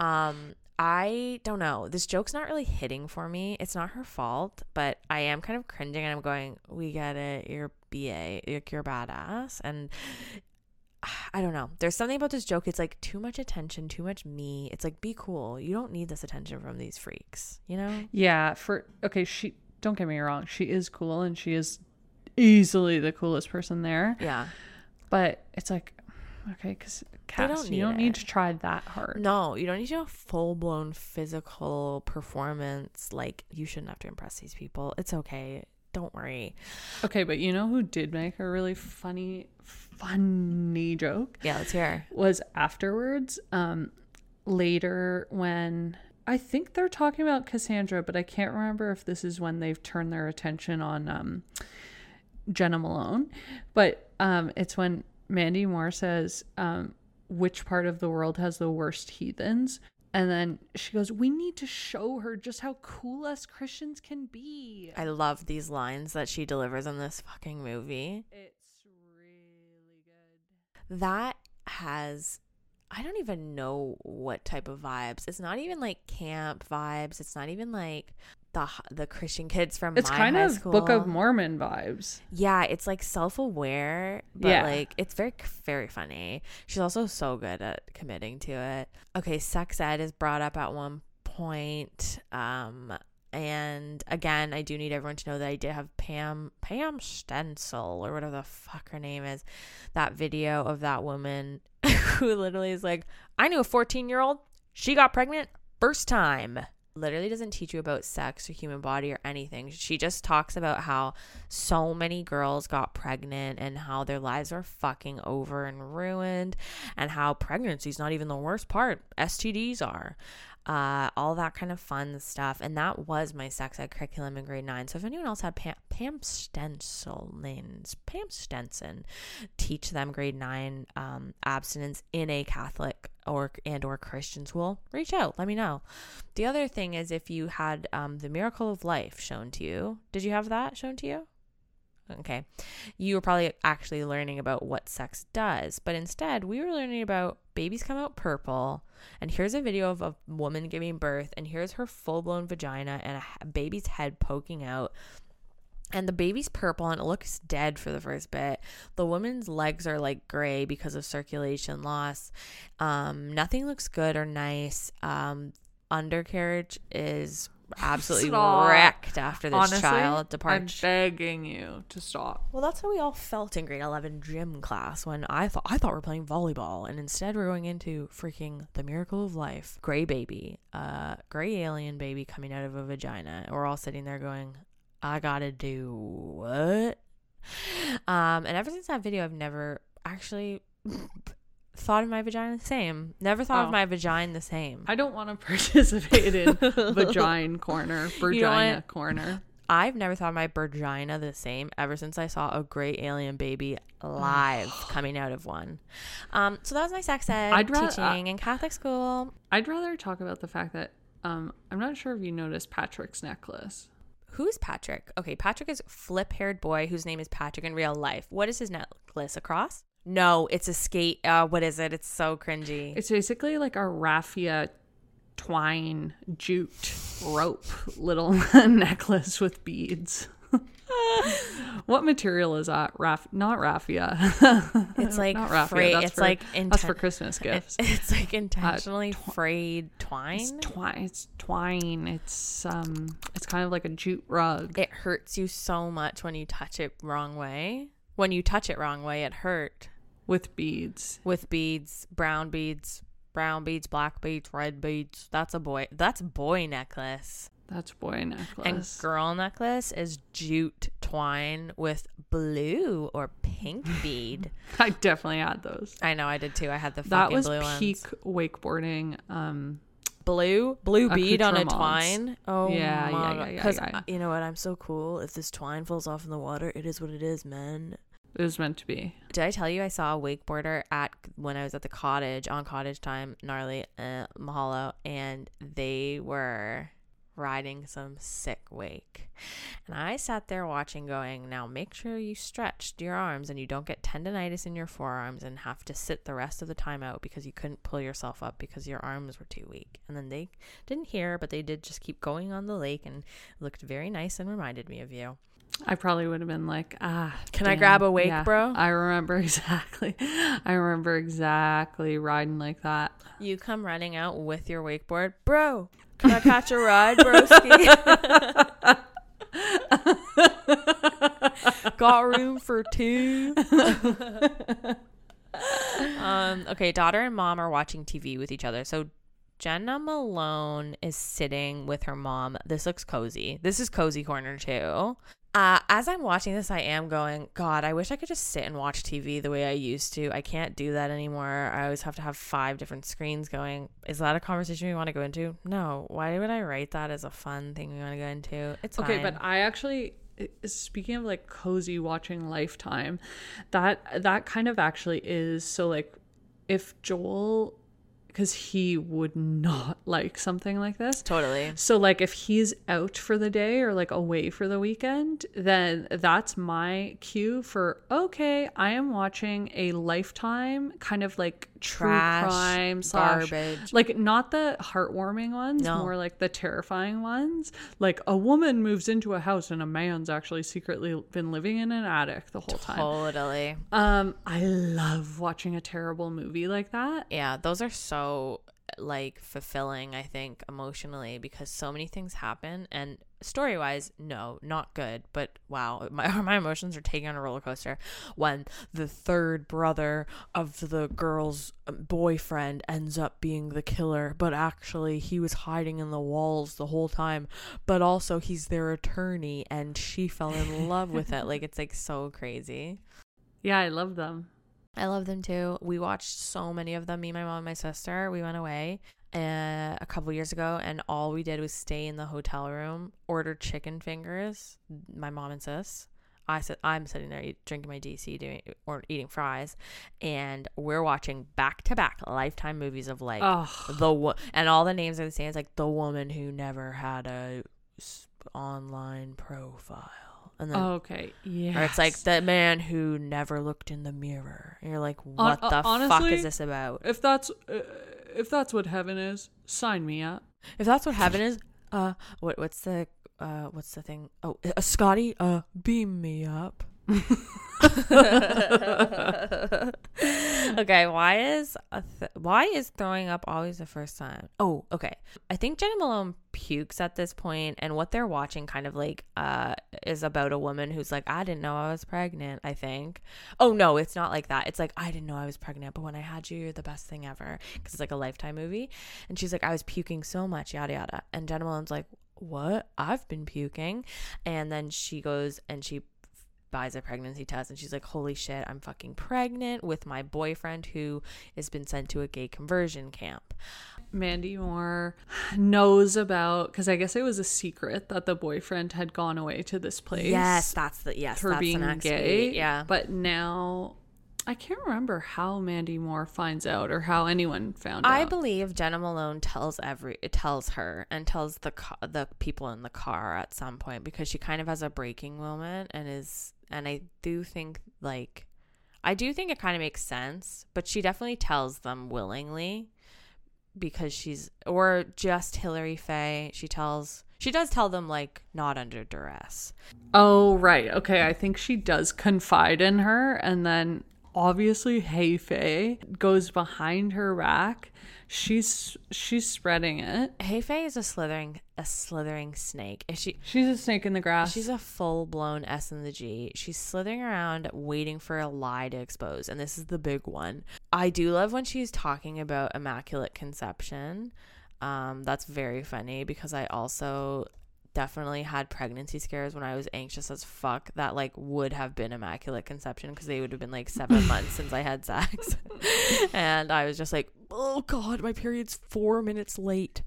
um, I don't know. This joke's not really hitting for me. It's not her fault, but I am kind of cringing and I'm going, "We get it. You're BA. You're, you're badass." And I don't know. There's something about this joke. It's like too much attention, too much me. It's like be cool. You don't need this attention from these freaks. You know? Yeah, for okay, she don't get me wrong, she is cool and she is easily the coolest person there. Yeah. But it's like, okay, because Cass, don't you don't need to try that hard. No, you don't need to do a full blown physical performance. Like, you shouldn't have to impress these people. It's okay. Don't worry. Okay, but you know who did make a really funny, funny joke Yeah, let's hear. was afterwards. Um, later when I think they're talking about Cassandra, but I can't remember if this is when they've turned their attention on um, Jena Malone. But um, it's when Mandy Moore says, um, "Which part of the world has the worst heathens?" And then she goes, "We need to show her just how cool us Christians can be." I love these lines that she delivers in this fucking movie. It's really good. That has. I don't even know what type of vibes. It's not even like camp vibes. It's not even like the the Christian kids from It's my kind high of school. Book of Mormon vibes. Yeah, it's like self aware, but Yeah. like it's very very funny. She's also so good at committing to it. Okay, sex ed is brought up at one point. Um and again, I do need everyone to know that I did have Pam Pam Stenzel or whatever the fuck her name is. That video of that woman [LAUGHS] who literally is like, I knew a 14 year old. She got pregnant first time. Literally doesn't teach you about sex or human body or anything. She just talks about how so many girls got pregnant and how their lives are fucking over and ruined and how pregnancy's not even the worst part. STDs are. Uh, all that kind of fun stuff. And that was my sex ed curriculum in grade nine. So if anyone else had Pam, Pam Stencilins, Pam Stenson, teach them grade nine um, abstinence in a Catholic or and or Christian school, reach out. Let me know. The other thing is if you had um, the miracle of life shown to you. Did you have that shown to you? Okay. You were probably actually learning about what sex does, but instead we were learning about babies come out purple. And here's a video of a woman giving birth, and here's her full blown vagina and a baby's head poking out. And the baby's purple and it looks dead for the first bit. The woman's legs are like gray because of circulation loss. Um, nothing looks good or nice. Um, undercarriage is absolutely Stop. wrecked after this child departs. I'm begging you to stop. Well, that's how we all felt in grade 11 gym class when I thought I thought we are playing volleyball and instead we're going into freaking the miracle of life. Gray baby, uh gray alien baby coming out of a vagina. We're all sitting there going, "I got to do what?" Um and ever since that video I've never actually thought of my vagina the same. Never thought Oh. of my vagina the same. I don't want to [LAUGHS] participate in vagina [LAUGHS] corner, vagina corner. I've never thought of my vagina the same ever since I saw a great alien baby live [SIGHS] coming out of one. Um, so that was my sex ed I'd ra- teaching in Catholic school. I'd rather talk about the fact that um, I'm not sure if you noticed Patrick's necklace. Who's Patrick? Okay, Patrick is flip haired boy whose name is Patrick in real life. What is his necklace? A cross? No, it's a skate. Uh, what is it? It's so cringy. It's basically like a raffia twine jute rope little [LAUGHS] necklace with beads. [LAUGHS] what material is that? Raff, not raffia. It's [LAUGHS] like not raffia. frayed. That's It's for, like that's for Christmas gifts. It's like intentionally frayed It's twine. twine. It's twine. It's um. It's kind of like a jute rug. It hurts you so much when you touch it wrong way. When you touch it wrong way, it hurt. With beads. With beads, brown beads, brown beads, black beads, red beads. That's a boy. That's boy necklace. That's boy necklace. And girl necklace is jute twine with blue or pink [LAUGHS] bead. I definitely had those. I know I did too. I had the That was blue peak ones. wakeboarding. Um, Blue, blue bead on a twine. Oh Yeah, my yeah, God. yeah, yeah, yeah. you know what? I'm so cool. If this twine falls off in the water, it is what it is, man. It was meant to be. Did I tell you I saw a wakeboarder at when I was at the cottage on cottage time, gnarly uh, Mahalo, and they were riding some sick wake. And I sat there watching, going, now make sure you stretched your arms and you don't get tendonitis in your forearms and have to sit the rest of the time out because you couldn't pull yourself up because your arms were too weak. And then they didn't hear, but they did just keep going on the lake and looked very nice and reminded me of you. I probably would have been like, ah. Can I grab a wake, bro? I remember [LAUGHS] exactly. I remember exactly riding like that. You come running out with your wakeboard, bro. Can I catch a ride, broski? [LAUGHS] Got room for two. um, okay, daughter and mom are watching TV with each other. So Jena Malone is sitting with her mom. This looks cozy. This is cozy corner too. Uh, as I'm watching this, I am going, God, I wish I could just sit and watch TV the way I used to. I can't do that anymore. I always have to have five different screens going. Is that a conversation we want to go into? No. Why would I write that as a fun thing we want to go into? It's Okay, fine. but I actually speaking of like cozy watching Lifetime, that that kind of actually is so like if Joel because he would not [LAUGHS] like something like this. totally. So like if he's out for the day or like away for the weekend, then that's my cue for okay, I am watching a lifetime kind of like true crime slash garbage. like not the heartwarming ones, No. more like the terrifying ones. Like a woman moves into a house and a man's actually secretly been living in an attic the whole time. Totally. Um, I love watching a terrible movie like that. Yeah, those are so like fulfilling, I think, emotionally because so many things happen and story wise, no, not good. But wow, [LAUGHS] my my emotions are taking on a roller coaster when the third brother of the girl's um, boyfriend ends up being the killer, but actually he was hiding in the walls the whole time. But also he's their attorney and she fell in love with it. [LAUGHS] Like it's like so crazy. Yeah, I love them. I love them too. We watched so many of them. Me, my mom, and my sister. We went away uh, a couple years ago, and all we did was stay in the hotel room, order chicken fingers. My mom and sis. I said I'm sitting there eat, drinking my DC, doing or eating fries, and we're watching back to back Lifetime movies of like Oh, the wo- and all the names are the same. It's like the woman who never had a online profile, and then okay. Yeah. or it's like the man who never looked in the mirror. And you're like, what uh, the fuck is this about? if that's uh, if that's what heaven is, sign me up. If that's what heaven is, uh, what what's the uh what's the thing? Oh, uh, Scotty, uh, beam me up. [LAUGHS] okay, why is th- why is throwing up always the first time? Oh, okay. I think Jena Malone pukes at this point, and what they're watching kind of like uh is about a woman who's like, I didn't know I was pregnant. I think. Oh no, it's not like that. It's like I didn't know I was pregnant, but when I had you, you're the best thing ever because it's like a lifetime movie. And she's like, I was puking so much, yada yada. And Jena Malone's like, What? I've been puking, and then she goes and she buys a pregnancy test and she's like, holy shit, I'm fucking pregnant with my boyfriend who has been sent to a gay conversion camp. Mandy Moore knows about because I guess it was a secret that the boyfriend had gone away to this place. Yes, that's the yes, her that's being gay. beat, Yeah. But now I can't remember how Mandy Moore finds out or how anyone found I out. I believe Jena Malone tells every tells her and tells the the people in the car at some point because she kind of has a breaking moment and is and I do think like I do think it kind of makes sense, but she definitely tells them willingly because she's or just Hilary Faye. She tells she does tell them like not under duress. oh, right. Okay. I think she does confide in her. And then obviously, Hey Faye goes behind her back. She's she's spreading it. Hey is a slithering a slithering snake. Is she She's a snake in the grass. She's a full blown S in the G. She's slithering around waiting for a lie to expose. And this is the big one. I do love when she's talking about immaculate conception. Um, that's very funny because I also definitely had pregnancy scares when I was anxious as fuck that like would have been immaculate conception because they would have been like seven [LAUGHS] months since I had sex. [LAUGHS] and I was just like, oh God, my period's four minutes late.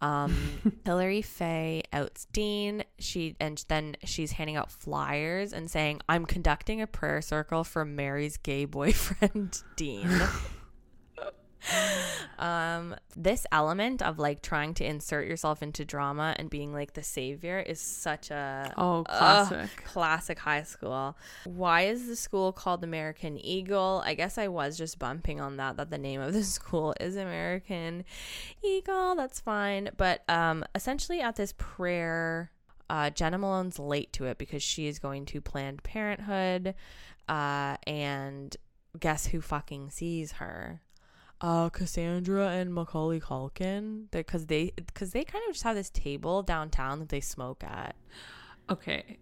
Um, [LAUGHS] Hilary Faye outs Dean. She and then she's handing out flyers and saying, "I'm conducting a prayer circle for Mary's gay boyfriend, Dean." [LAUGHS] um, this element of like trying to insert yourself into drama and being like the savior is such a oh, classic. classic high school. Why is the school called American Eagle? I guess I was just bumping on that that the name of the [LAUGHS] school is American Eagle. That's fine. But um essentially at this prayer uh Jena Malone's late to it because she is going to Planned Parenthood uh and guess who fucking sees her? Uh Cassandra and Macaulay Culkin because they because they kind of just have this table downtown that they smoke at Okay.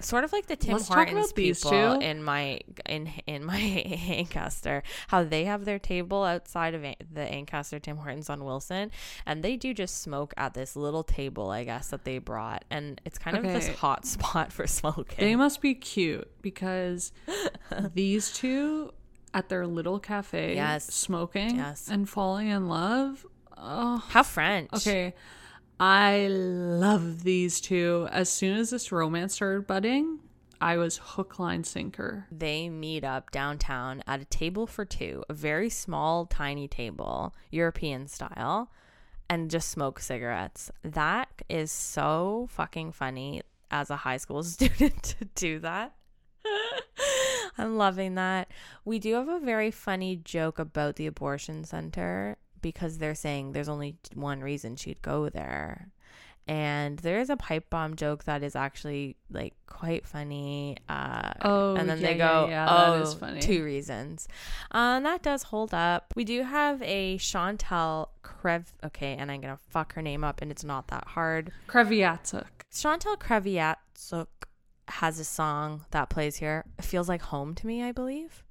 sort of like the Tim Let's Hortons people in my in in my [LAUGHS] Ancaster, how they have their table outside of the Ancaster Tim Hortons on Wilson, and they do just smoke at this little table, I guess that they brought, and it's kind of this hot [LAUGHS] spot for smoking. They must be cute because [LAUGHS] these two at their little cafe Yes. smoking Yes. and falling in love. Oh, how French? okay. I love these two. As soon as this romance started budding, I was hook, line, sinker. they meet up downtown at a table for two, a very small, tiny table, European style, and just smoke cigarettes. That is so fucking funny as a high school [LAUGHS] student to do that. [LAUGHS] I'm loving that. We do have a very funny joke about the abortion center because they're saying there's only one reason she'd go there. And there is a pipe bomb joke that is actually like quite funny. Uh, Oh, and then yeah, they yeah, go, yeah, oh, is funny." two reasons. Um, that does hold up. We do have a Chantal Krev. Okay, and I'm gonna fuck her name up, and it's not that hard. Kreviazuk. Chantal Kreviazuk has a song that plays here. It feels like home to me, I believe.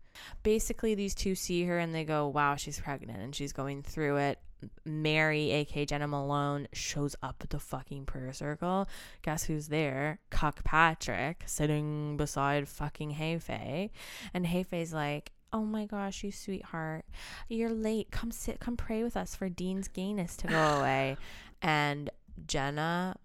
Basically, these two see her and they go, "Wow, she's pregnant," and she's going through it. Mary, aka Jena Malone, shows up at the fucking prayer circle. Guess who's there? Cuck Patrick, sitting beside fucking Hayfay, and Hayfay's like, "Oh my gosh, you sweetheart, you're late. Come sit, come pray with us for Dean's gayness to go [LAUGHS] away." and Jena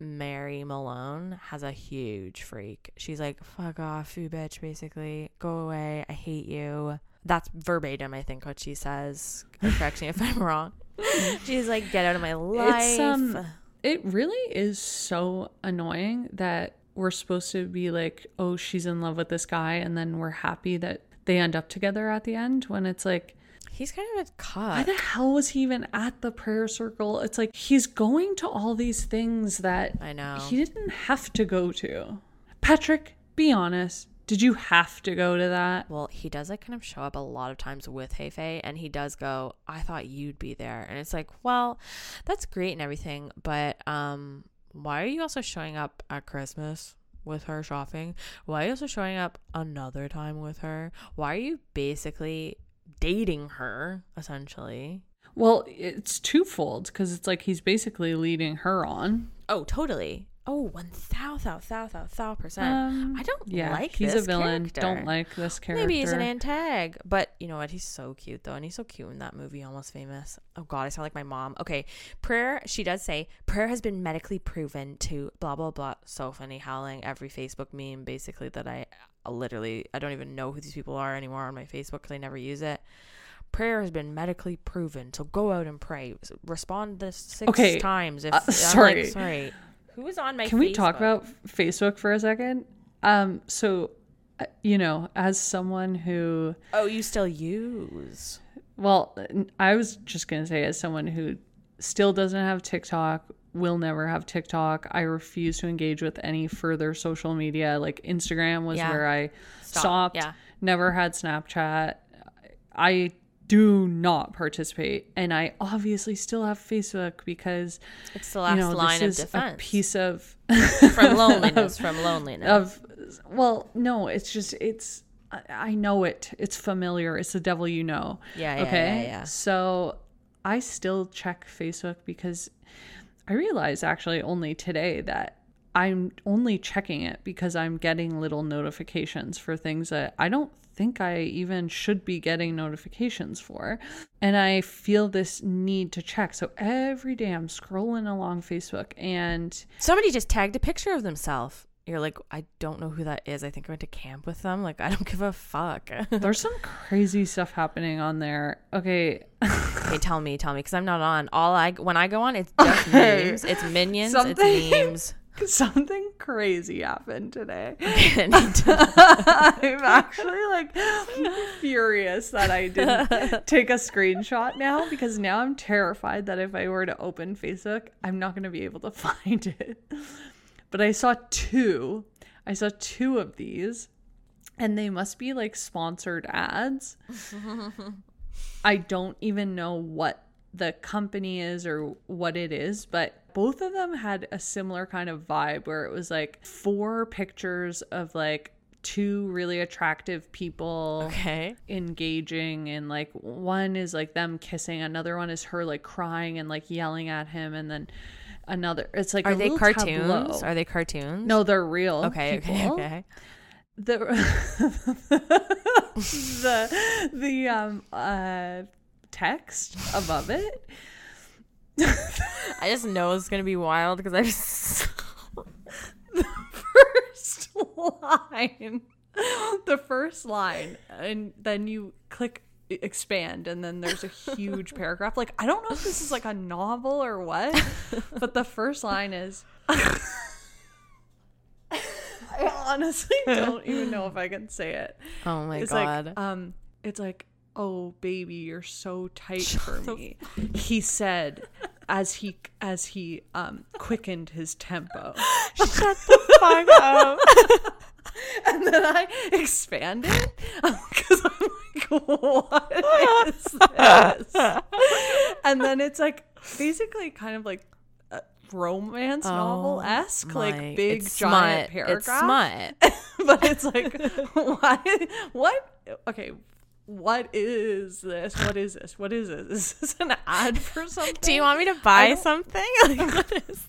Mary Malone has a huge freak. She's like, fuck off, you bitch, basically. Go away. I hate you. That's verbatim, I think, what she says. Correct me if I'm [LAUGHS] wrong. She's like, get out of my life. It's um it really is so annoying that we're supposed to be like, oh, she's in love with this guy, and then we're happy that they end up together at the end when it's like, He's kind of a cop. why the hell was he even at the prayer circle? It's like he's going to all these things that I know. he didn't have to go to. Patrick, be honest. Did you have to go to that? Well, he does like kind of show up a lot of times with Heifei, and he does go, "I thought you'd be there," and it's like, well, that's great and everything, but um, why are you also showing up at Christmas with her shopping? Why are you also showing up another time with her? Why are you basically dating her essentially? Well, it's twofold because it's like he's basically leading her on. Oh, totally. Oh, one thou thou thou thou thou percent. Um, I don't yeah, like he's this a villain. character. Don't like this character. Maybe he's an antag, but you know what? He's so cute though, and he's so cute in that movie, Almost Famous. Oh God, I sound like my mom. Okay, prayer. She does say prayer has been medically proven to blah blah blah. So funny, howling every Facebook meme basically that I literally I don't even know who these people are anymore on my Facebook because I never use it. Prayer has been medically proven, so go out and pray. Respond this six Okay, times. If uh, I'm like, sorry. sorry. Who is on my? Can we talk about Facebook for a second? Um, so, uh, you know, as someone who, Oh, you still use? well, I was just gonna say, as someone who still doesn't have TikTok, will never have TikTok. I refuse to engage with any further social media. Like Instagram was Yeah. where I Stop. stopped. Yeah. Never had Snapchat. I do not participate, and I obviously still have Facebook because It's the you last know line this of is defense. a piece of from [LAUGHS] loneliness from loneliness of well no it's just it's I- i know it it's familiar it's the devil you know Yeah, yeah, okay yeah, yeah. so i still check facebook because i realized actually only today that i'm only checking it because i'm getting little notifications for things that i don't think i even should be getting notifications for. And i feel this need to check. So every day i'm scrolling along facebook and somebody just tagged a picture of themselves you're like i don't know who that is i think i went to camp with them like [LAUGHS] i don't give a fuck There's [LAUGHS] some crazy stuff happening on there. Okay. okay tell me tell me because i'm not on all i when i go on it's [LAUGHS] just memes it's minions Something- it's memes Something crazy happened today. To- I'm actually like furious that I didn't take a screenshot now because now I'm terrified that if I were to open Facebook, I'm not going to be able to find it. But I saw two. I saw two of these and they must be like sponsored ads. [LAUGHS] I don't even know what the company is or what it is, but both of them had a similar kind of vibe where it was like four pictures of like two really attractive people okay engaging and like one is like them kissing another one is her like crying and like yelling at him and then another it's like are they cartoons? tableau. are they cartoons? No they're real okay okay people. okay. The [LAUGHS] the the um uh text above it. I just know it's gonna be wild because i just [LAUGHS] first [LAUGHS] line. The first line and then you click expand and then there's a huge paragraph. Like i don't know if this is like a novel or what [LAUGHS] but the first line is i honestly [LAUGHS] don't even know if i can say it. Oh my it's god. like um it's like oh baby you're so tight for me. he said as he as he um quickened his tempo. [LAUGHS] Shut the fuck up [LAUGHS] and then i expand it [LAUGHS] because i'm like what is this? [LAUGHS] And then it's like basically kind of like a romance oh novel esque like big it's giant smut. paragraph. It's smut. but it's like what what okay what is this? What is this? What is this? Is this an ad for something Do you want me to buy something? Like, what is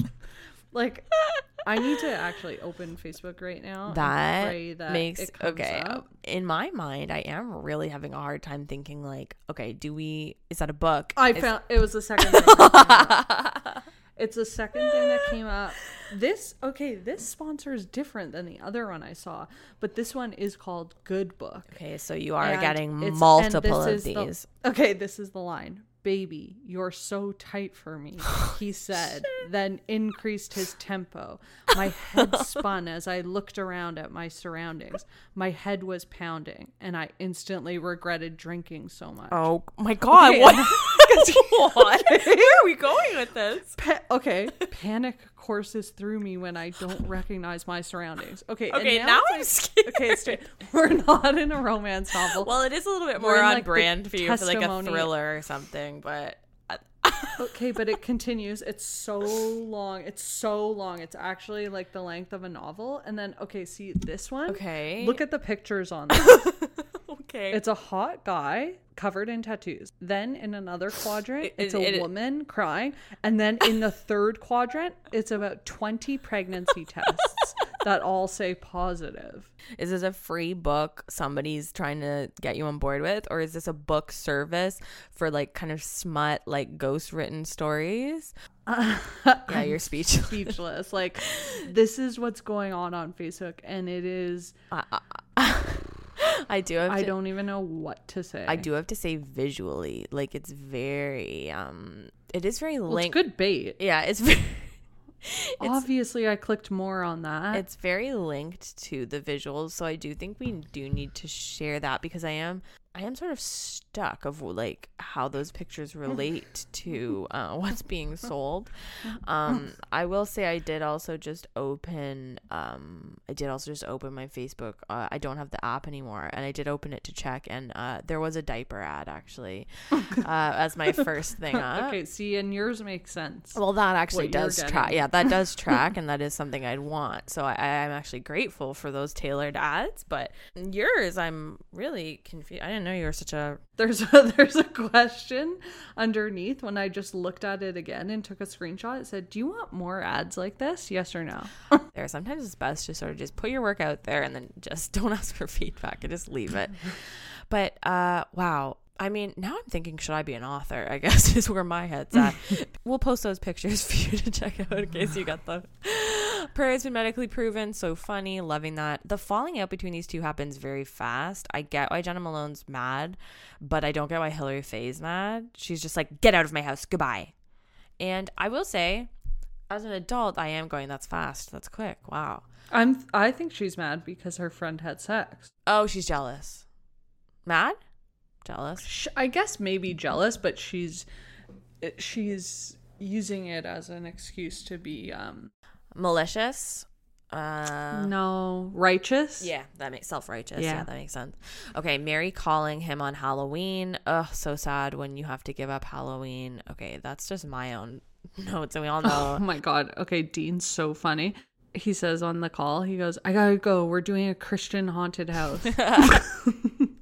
like [LAUGHS] i need to actually open facebook right now that that makes it okay up. in my mind i am really having a hard time thinking like okay do we is that a book i Is- found it was the second thing that came up. [LAUGHS] it's the second thing that came up this okay this sponsor is different than the other one i saw but this one is called good book okay so you are And getting multiple of is the- these okay, this is the line. Baby, you're so tight for me, he [LAUGHS] said, then increased his tempo. My head [LAUGHS] spun as I looked around at my surroundings. My head was pounding, and I instantly regretted drinking so much. oh my god Okay, what [LAUGHS] and- what [LAUGHS] where are we going with this Pa- okay, panic courses through me when I don't recognize my surroundings. Okay, and Okay, now it's I'm like- Okay, straight. We're not in a romance novel. well it is a little bit more in, on like, brand for you for like a thriller or something but [LAUGHS] Okay, but it continues. It's so long. It's so long. It's actually like the length of a novel. And then, okay, see this one. Okay. Look at the pictures on [LAUGHS] this. [LAUGHS] Okay. It's a hot guy covered in tattoos. Then in another quadrant, It- it's it- a it- woman crying. And then in the [LAUGHS] third quadrant, it's about 20 pregnancy tests that all say positive. Is this a free book somebody's trying to get you on board with? Or is this a book service for like kind of smut, like ghost written stories? [LAUGHS] yeah, you're speechless. Speechless. Like, this is what's going on on Facebook. And it is, I do have to, I don't even know what to say. I do have to say visually, like it's very um it is very Well, it's linked. good bait. Yeah, it's [LAUGHS] very Obviously, I clicked more on that. it's very linked to the visuals, so I do think we do need to share that because I am I am sort of stuck of like how those pictures [LAUGHS] relate to uh, what's being sold. [LAUGHS] Um, I will say I did also just open. Um, I did also just open my Facebook. Uh, I don't have the app anymore, and I did open it to check, and uh, there was a diaper ad actually [LAUGHS] uh, as my first thing up. okay, see, and yours makes sense. Well, that actually what does track. Yeah, that does track, and that is something I'd want. So I, I'm actually grateful for those tailored ads. But yours, I'm really confused. I didn't know you were such a. [LAUGHS] There's a, there's a question underneath when I just looked at it again and took a screenshot. It said, "Do you want more ads like this? Yes or no?" [LAUGHS] There, sometimes it's best to sort of just put your work out there and then just [LAUGHS] don't ask for feedback and just leave it. But uh, wow. I mean, now I'm thinking, should I be an author? I guess [LAUGHS] is where my head's at. [LAUGHS] we'll post those pictures [LAUGHS] for you to check out in case you got the. [GASPS] Prayer has been medically proven. So funny. Loving that. The falling out between these two happens very fast. I get why Jena Malone's mad, but I don't get why Hilary Faye's mad. She's just like, get out of my house. Goodbye. And I will say, as an adult, I am going, that's fast. That's quick. Wow. I'm I think she's mad because her friend had sex. Oh, she's jealous. Mad? Jealous. I guess maybe jealous, but she's she's using it as an excuse to be um Malicious. Uh no righteous. yeah, that makes self-righteous. Yeah. Yeah. that makes sense. Okay, Mary calling him on Halloween. Ugh, so sad when you have to give up Halloween. Okay, that's just my own [LAUGHS] notes, and we all know. [LAUGHS] Oh know. my god. Okay, Dean's so funny. He says on the call, he goes, I gotta go. We're doing a Christian haunted house. [LAUGHS]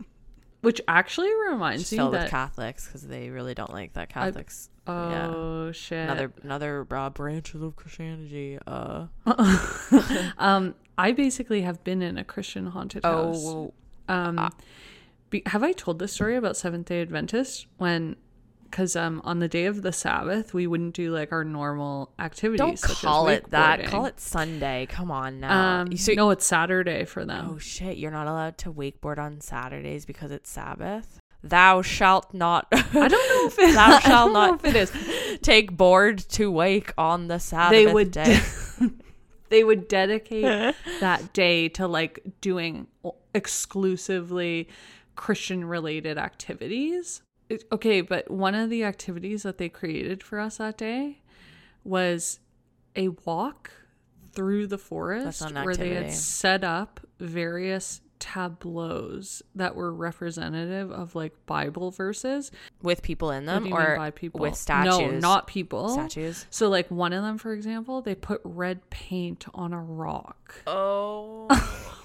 Which actually reminds me filled that with Catholics because they really don't like that Catholics. yeah. Oh shit. Another another uh, branches of Christianity. Uh [LAUGHS] um I basically have been in a Christian haunted house. oh Um be, have I told this story about Seventh Day Adventist when because um on the day of the Sabbath we wouldn't do like our normal activities. don't such as call it that. Call it Sunday. Come on now. Um, so- no, it's Saturday for them. Oh shit, you're not allowed to wakeboard on Saturdays because it's Sabbath. Thou shalt not [LAUGHS] I don't know if it, Thou [LAUGHS] shalt don't if it is. [LAUGHS] take board to wake on the Sabbath They would day. they would dedicate that day to like doing exclusively Christian related activities. It- okay, but one of the activities that they created for us that day was a walk through the forest where they had set up various tableaus that were representative of like Bible verses. with people in them do you mean or by people? with statues. No, not people. statues. So like one of them, for example, they put red paint on a rock, Oh. [LAUGHS]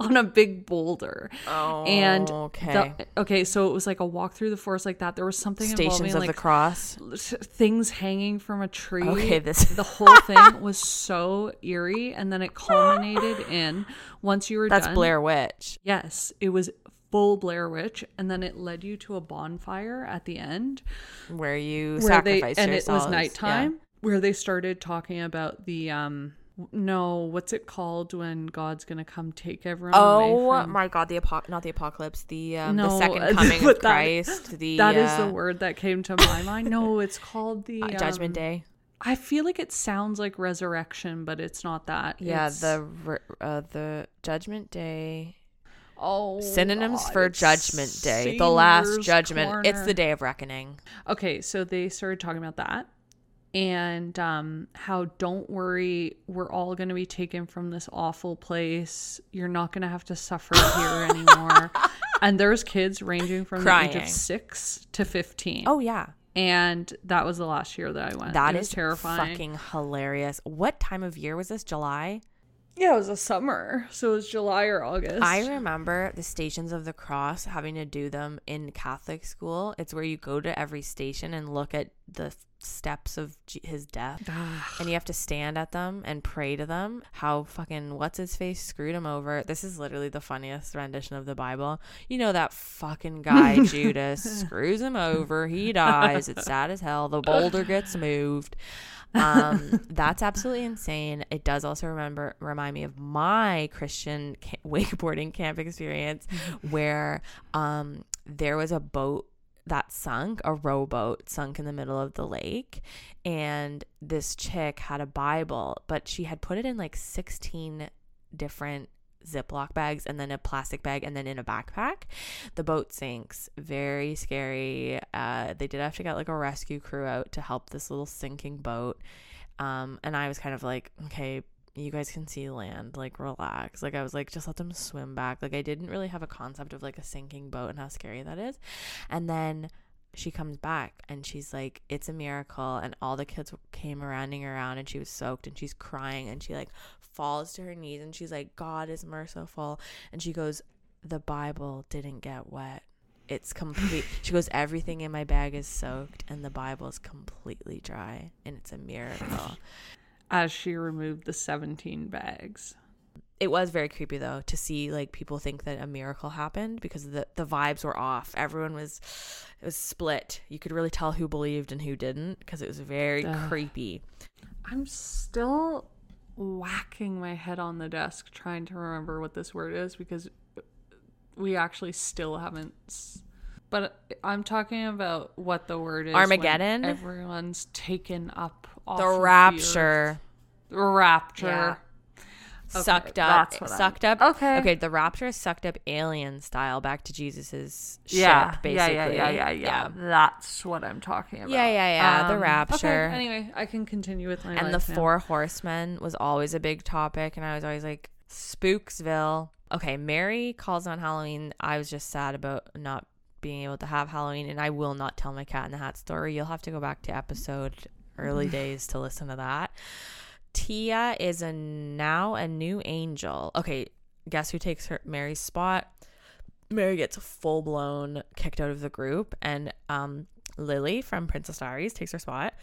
on a big boulder. oh. And okay. the- okay, so it was like a walk through the forest like that. There was something Stations of like the cross. things hanging from a tree. Okay, this- the [LAUGHS] whole thing was so eerie, and then it culminated in once you were done. That's done. Blair Witch. Yes, it was full Blair Witch, and then it led you to a bonfire at the end Where you where they sacrifice and it was yourselves. Yeah. nighttime where they started talking about the um no what's it called when god's gonna come take everyone away Oh from my god, the apo- not the apocalypse, the um, the second uh, [LAUGHS] coming of that- Christ, [LAUGHS] the That is uh, the word that came to my mind no [LAUGHS] it's called the uh, Judgment um, Day. i feel like it sounds like resurrection but it's not that Yeah, It's- the uh, the Judgment Day. oh Synonyms God, for Judgment Day. The last judgment. It's the day of reckoning. Okay, so they started talking about that and um, how don't worry, we're all going to be taken from this awful place. You're not going to have to suffer here anymore. [LAUGHS] And there's kids ranging from the age of six to 15. Oh yeah. And that was the last year that I went. That it is was terrifying. fucking hilarious. What time of year was this? July? Yeah, it was a summer, so it was July or August. I remember the Stations of the Cross having to do them in Catholic school. It's where you go to every station and look at the steps of G- his death. and you have to stand at them and pray to them. How fucking what's his face screwed him over. This is literally the funniest rendition of the Bible. You know that fucking guy [LAUGHS] Judas screws him over. He dies. It's sad as hell. The boulder gets moved. Um, [LAUGHS] that's absolutely insane. It does also remember remind me of my Christian ca- wakeboarding camp experience, [LAUGHS] where um, there was a boat that sunk, a rowboat sunk in the middle of the lake, and this chick had a Bible, but she had put it in like sixteen different Ziploc bags and then a plastic bag and then in a backpack. The boat sinks. Very scary. Uh, they did have to get like a rescue crew out to help this little sinking boat. Um, and I was kind of like, okay, you guys can see land. Like, relax. Like, I was like, just let them swim back. Like, I didn't really have a concept of like a sinking boat and how scary that is. And then she comes back and she's like, it's a miracle. And all the kids came running around and she was soaked and she's crying and she like falls to her knees and she's like, God is merciful. And she goes, the Bible didn't get wet. It's complete. [LAUGHS] she goes, everything in my bag is soaked and the Bible is completely dry and it's a miracle. As she removed the 17 bags. it was very creepy though to see like people think that a miracle happened because the the vibes were off. Everyone was it was split. You could really tell who believed and who didn't because it was very Ugh. creepy. I'm still whacking my head on the desk trying to remember what this word is because we actually still haven't. But I'm talking about what the word is. Armageddon? Everyone's taken up. Off The rapture The rapture. Yeah. Okay, sucked up that's what I'm- sucked up Okay. okay the rapture sucked up alien style back to jesus's Yeah, ship yeah, basically yeah, yeah, yeah, yeah. That's what I'm talking about. Yeah, yeah, yeah, the Um, rapture. Okay, anyway, I can continue with my and the now. four horsemen was always a big topic and i was always like spooksville okay mary calls on halloween i was just sad about not being able to have halloween and i will not tell my cat in the hat story you'll have to go back to episode early days to listen to that. Tia is a now a new angel. Okay guess who takes her mary's spot? Mary gets full blown kicked out of the group and um lily from princess diaries takes her spot.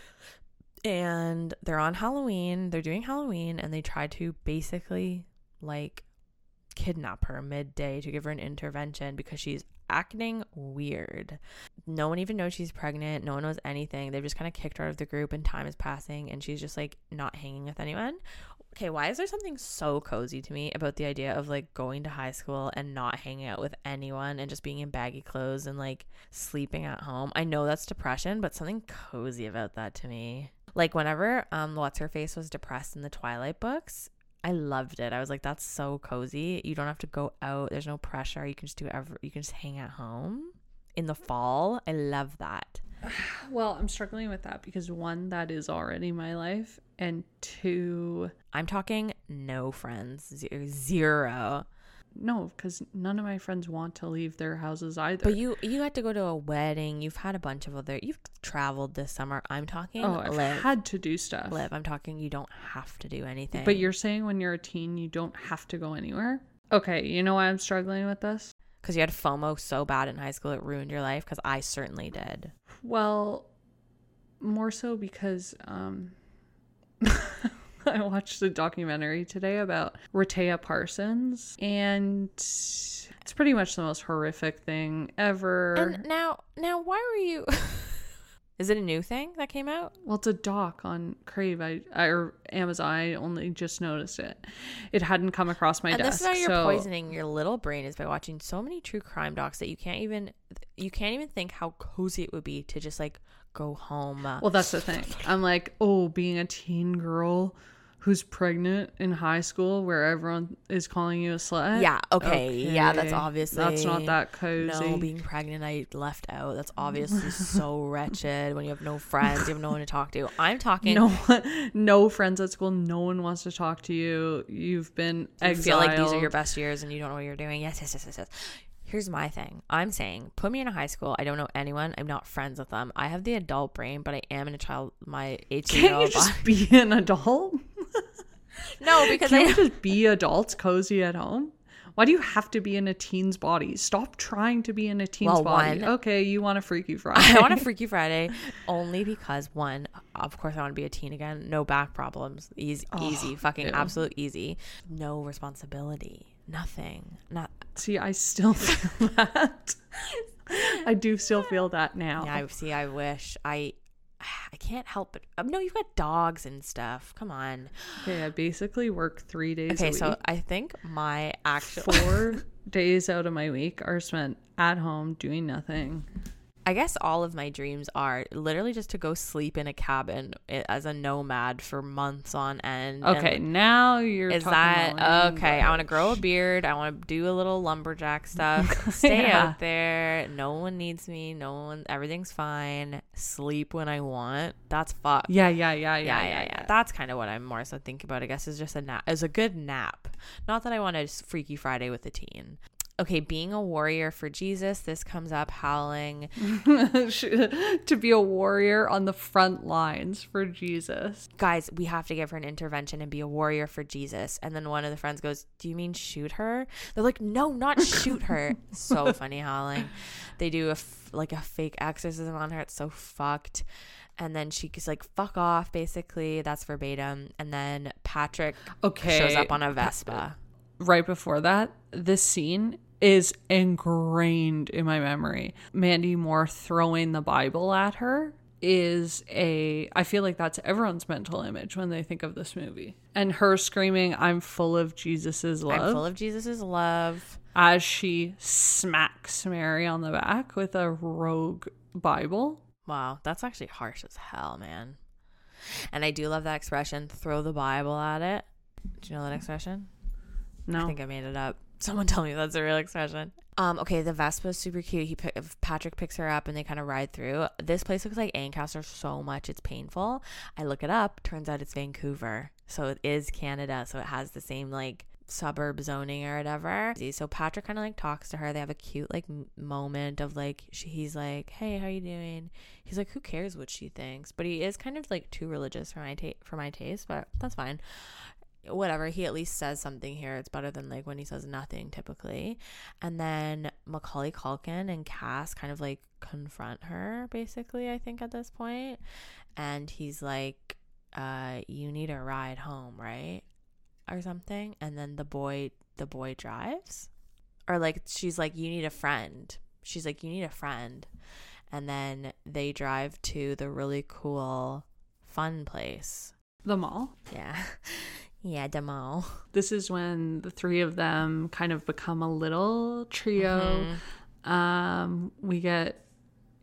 And they're on Halloween. They're doing Halloween, and they try to basically like kidnap her midday to give her an intervention because she's acting weird. No one even knows she's pregnant. No one knows anything. They've just kind of kicked her out of the group, and time is passing, and she's just like not hanging with anyone. Okay, why is there something so cozy to me about the idea of like going to high school and not hanging out with anyone and just being in baggy clothes and like sleeping at home? I know that's depression, but something cozy about that to me. Like whenever um what's her face was depressed in the Twilight books, I loved it. I was like, that's so cozy. You don't have to go out. There's no pressure. You can just do ever. You can just hang at home in the fall. I love that. [SIGHS] Well, I'm struggling with that because one, that is already my life, and two, I'm talking no friends, ze- zero. No, because none of my friends want to leave their houses either. But you you had to go to a wedding. You've had a bunch of other. You've traveled this summer. I'm talking oh, I've live. had to do stuff. live. I'm talking. You don't have to do anything. But you're saying when you're a teen, you don't have to go anywhere. Okay, you know why I'm struggling with this? because you had FOMO so bad in high school, it ruined your life. Because I certainly did. Well, more so because um [LAUGHS] [LAUGHS] I watched a documentary today about Rehtaeh Parsons and it's pretty much the most horrific thing ever. And now, now, why were you? [LAUGHS] Is it a new thing that came out? well, it's a doc on Crave I, I or Amazon. I only just noticed it. It hadn't come across my and desk. this is how you're so poisoning your little brain is by watching so many true crime docs that you can't even you can't even think how cozy it would be to just like go home. Well, that's the thing. I'm like, oh, being a teen girl who's pregnant in high school where everyone is calling you a slut. yeah, okay, yeah, that's obviously That's not that cozy. No, being pregnant, I left out. That's [LAUGHS] obviously so wretched when you have no friends, you have no one to talk to. I'm talking. no one, no friends at school. No one wants to talk to you. You've been you exiled. feel like these are your best years and you don't know what you're doing. Yes, yes, yes, yes, yes. Here's my thing. I'm saying, put me in a high school. I don't know anyone. I'm not friends with them. I have the adult brain, but I am in a child, my 18 year Can't you old just be an adult? No, because Can I we just be adults cozy at home? Why do you have to be in a teen's body? Stop trying to be in a teen's Well, body. one- okay, you want a Freaky Friday. [LAUGHS] I want a Freaky Friday only because one, of course, I want to be a teen again. No back problems. Easy, easy, fucking ew. absolute easy. No responsibility. Nothing. Not. See, I still [LAUGHS] feel that. I do still feel that now. Yeah. I see. I wish I. [SIGHS] I can't help it. Um, no, you've got dogs and stuff. Come on. Okay, I basically work three days Okay, so. I think my actual. Four [LAUGHS] days out of my week are spent at home doing nothing. I guess all of my dreams are literally just to go sleep in a cabin as a nomad for months on end. and Okay, now you're Is that okay? I want to grow a beard. I want to do a little lumberjack [LAUGHS] stuff. Stay Yeah. out there. No one needs me. No one. Everything's fine. Sleep when I want. That's fucked. Yeah, yeah, yeah, yeah, Yeah, yeah, yeah. That's kind of what I'm more so thinking about. I guess is just a nap. Is a good nap. Not that I want a Freaky Friday with a teen. Okay, being a warrior for Jesus. This comes up howling. [LAUGHS] to be a warrior on the front lines for Jesus. guys, we have to give her an intervention and be a warrior for Jesus. And then one of the friends goes, Do you mean shoot her? They're like, No, not shoot her. [LAUGHS] so funny howling. They do a f- like a fake exorcism on her. It's so fucked. And then she's like, fuck off, basically. That's verbatim. And then Patrick Okay. shows up on a Vespa. right before that, this scene is ingrained in my memory. Mandy Moore throwing the Bible at her is a I feel like that's everyone's mental image when they think of this movie. And her screaming, I'm full of Jesus's love I'm full of Jesus's love. as she smacks Mary on the back with a rogue Bible. Wow, that's actually harsh as hell, man. And I do love that expression, throw the Bible at it. Do you know that expression? No. I think I made it up. Someone tell me that's a real expression. Um, okay, the Vespa is super cute. He Patrick picks her up and they kind of ride through. This place looks like Ancaster so much it's painful. I look it up. Turns out it's Vancouver, so it is Canada. So it has the same like suburb zoning or whatever. So Patrick kind of like talks to her. They have a cute like moment of like she, he's like, "Hey, how you doing?" He's like, "Who cares what she thinks?" But he is kind of like too religious for my ta- for my taste, but that's fine whatever he at least says something here. It's better than like when he says nothing typically. And then macaulay culkin and cass kind of like confront her basically i think at this point. And he's like uh you need a ride home right? Or something. And then the boy the boy drives. Or like she's like you need a friend. She's like you need a friend. And then they drive to the really cool fun place. The mall. yeah. [LAUGHS] Yeah, Demo. This is when the three of them kind of become a little trio. Mm-hmm. Um, we get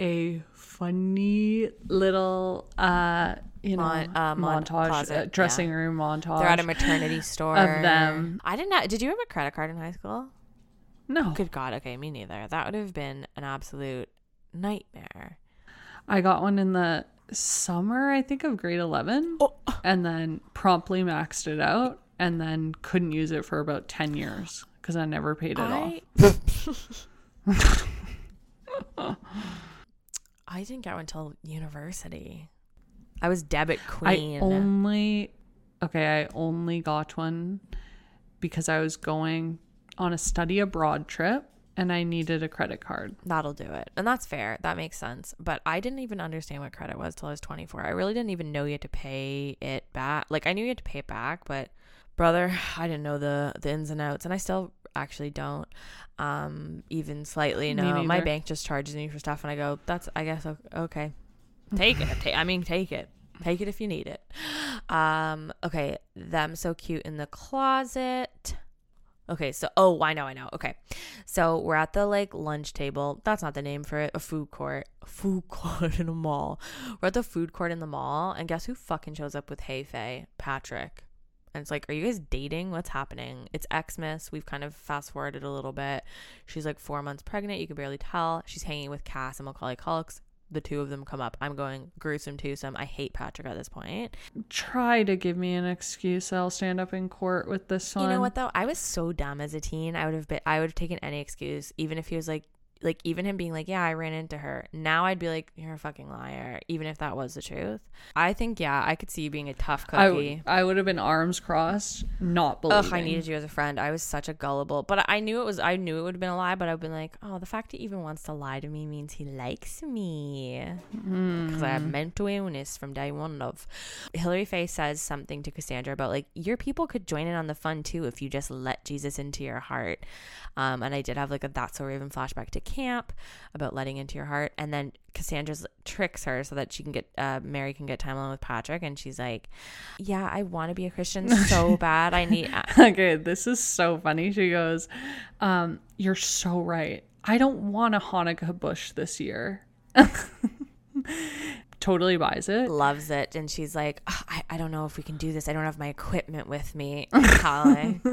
a funny little uh you know uh, mon- montage closet, uh, dressing room montage They're at a maternity [LAUGHS] store. them. I didn't. Did you have a credit card in high school? no Good God. Okay, me neither. That would have been an absolute nightmare. i got one in the summer i think of grade 11 Oh. and then promptly maxed it out and then couldn't use it for about 10 years because i never paid it off I... I [LAUGHS] didn't get one until university. I was debit queen. I only okay, I only got one because I was going on a study abroad trip and I needed a credit card. That'll do it. And that's fair. That makes sense. But I didn't even understand what credit was till I was 24. I really didn't even know you had to pay it back. Like I knew you had to pay it back, but brother, [SIGHS] I didn't know the the ins and outs and I still actually don't um even slightly no. My bank just charges me for stuff and I go, that's I guess okay. Take it. I mean, take it. Take it if you need it. Um okay, them so cute in the closet. Okay, so oh, I know, I know. Okay. So we're at the like lunch table. That's not the name for it. A food court. A food [LAUGHS] court in a mall. We're at the food court in the mall, and guess who fucking shows up with Hey Faye? Patrick. And it's like, are you guys dating? What's happening? It's Xmas. We've kind of fast forwarded a little bit. She's like four months pregnant. You can barely tell. She's hanging with Cass and Macaulay Culkin. The two of them come up. I'm going gruesome twosome. I hate Patrick at this point. Try to give me an excuse. I'll stand up in court with this one. You know what though? I was so dumb as a teen. I would have been I would have taken any excuse, even if he was like like even him being like, yeah, I ran into her. Now I'd be like, you're a fucking liar, even if that was the truth. I think yeah, I could see you being a tough cookie. w- I would have been arms crossed, not believing. Ugh, I needed you as a friend. I was such a gullible, but I knew it was. I knew it would have been a lie, but I've been like, oh, the fact he even wants to lie to me means he likes me because I have mental illness from day one. Of Hilary Faye says something to Cassandra about like your people could join in on the fun too if you just let Jesus into your heart. Um, and I did have like a That's So Raven flashback to camp about letting into your heart, and then Cassandra tricks her so that she can get uh, Mary can get time alone with Patrick, and she's like, "Yeah, I want to be a Christian so [LAUGHS] bad. I need." [LAUGHS] okay, this is so funny. She goes, um, You're so right. I don't want a Hanukkah bush this year. [LAUGHS] totally buys it. loves it and she's like "Ugh, I, I don't know if we can do this i don't have my equipment with me [LAUGHS] Holly. [LAUGHS]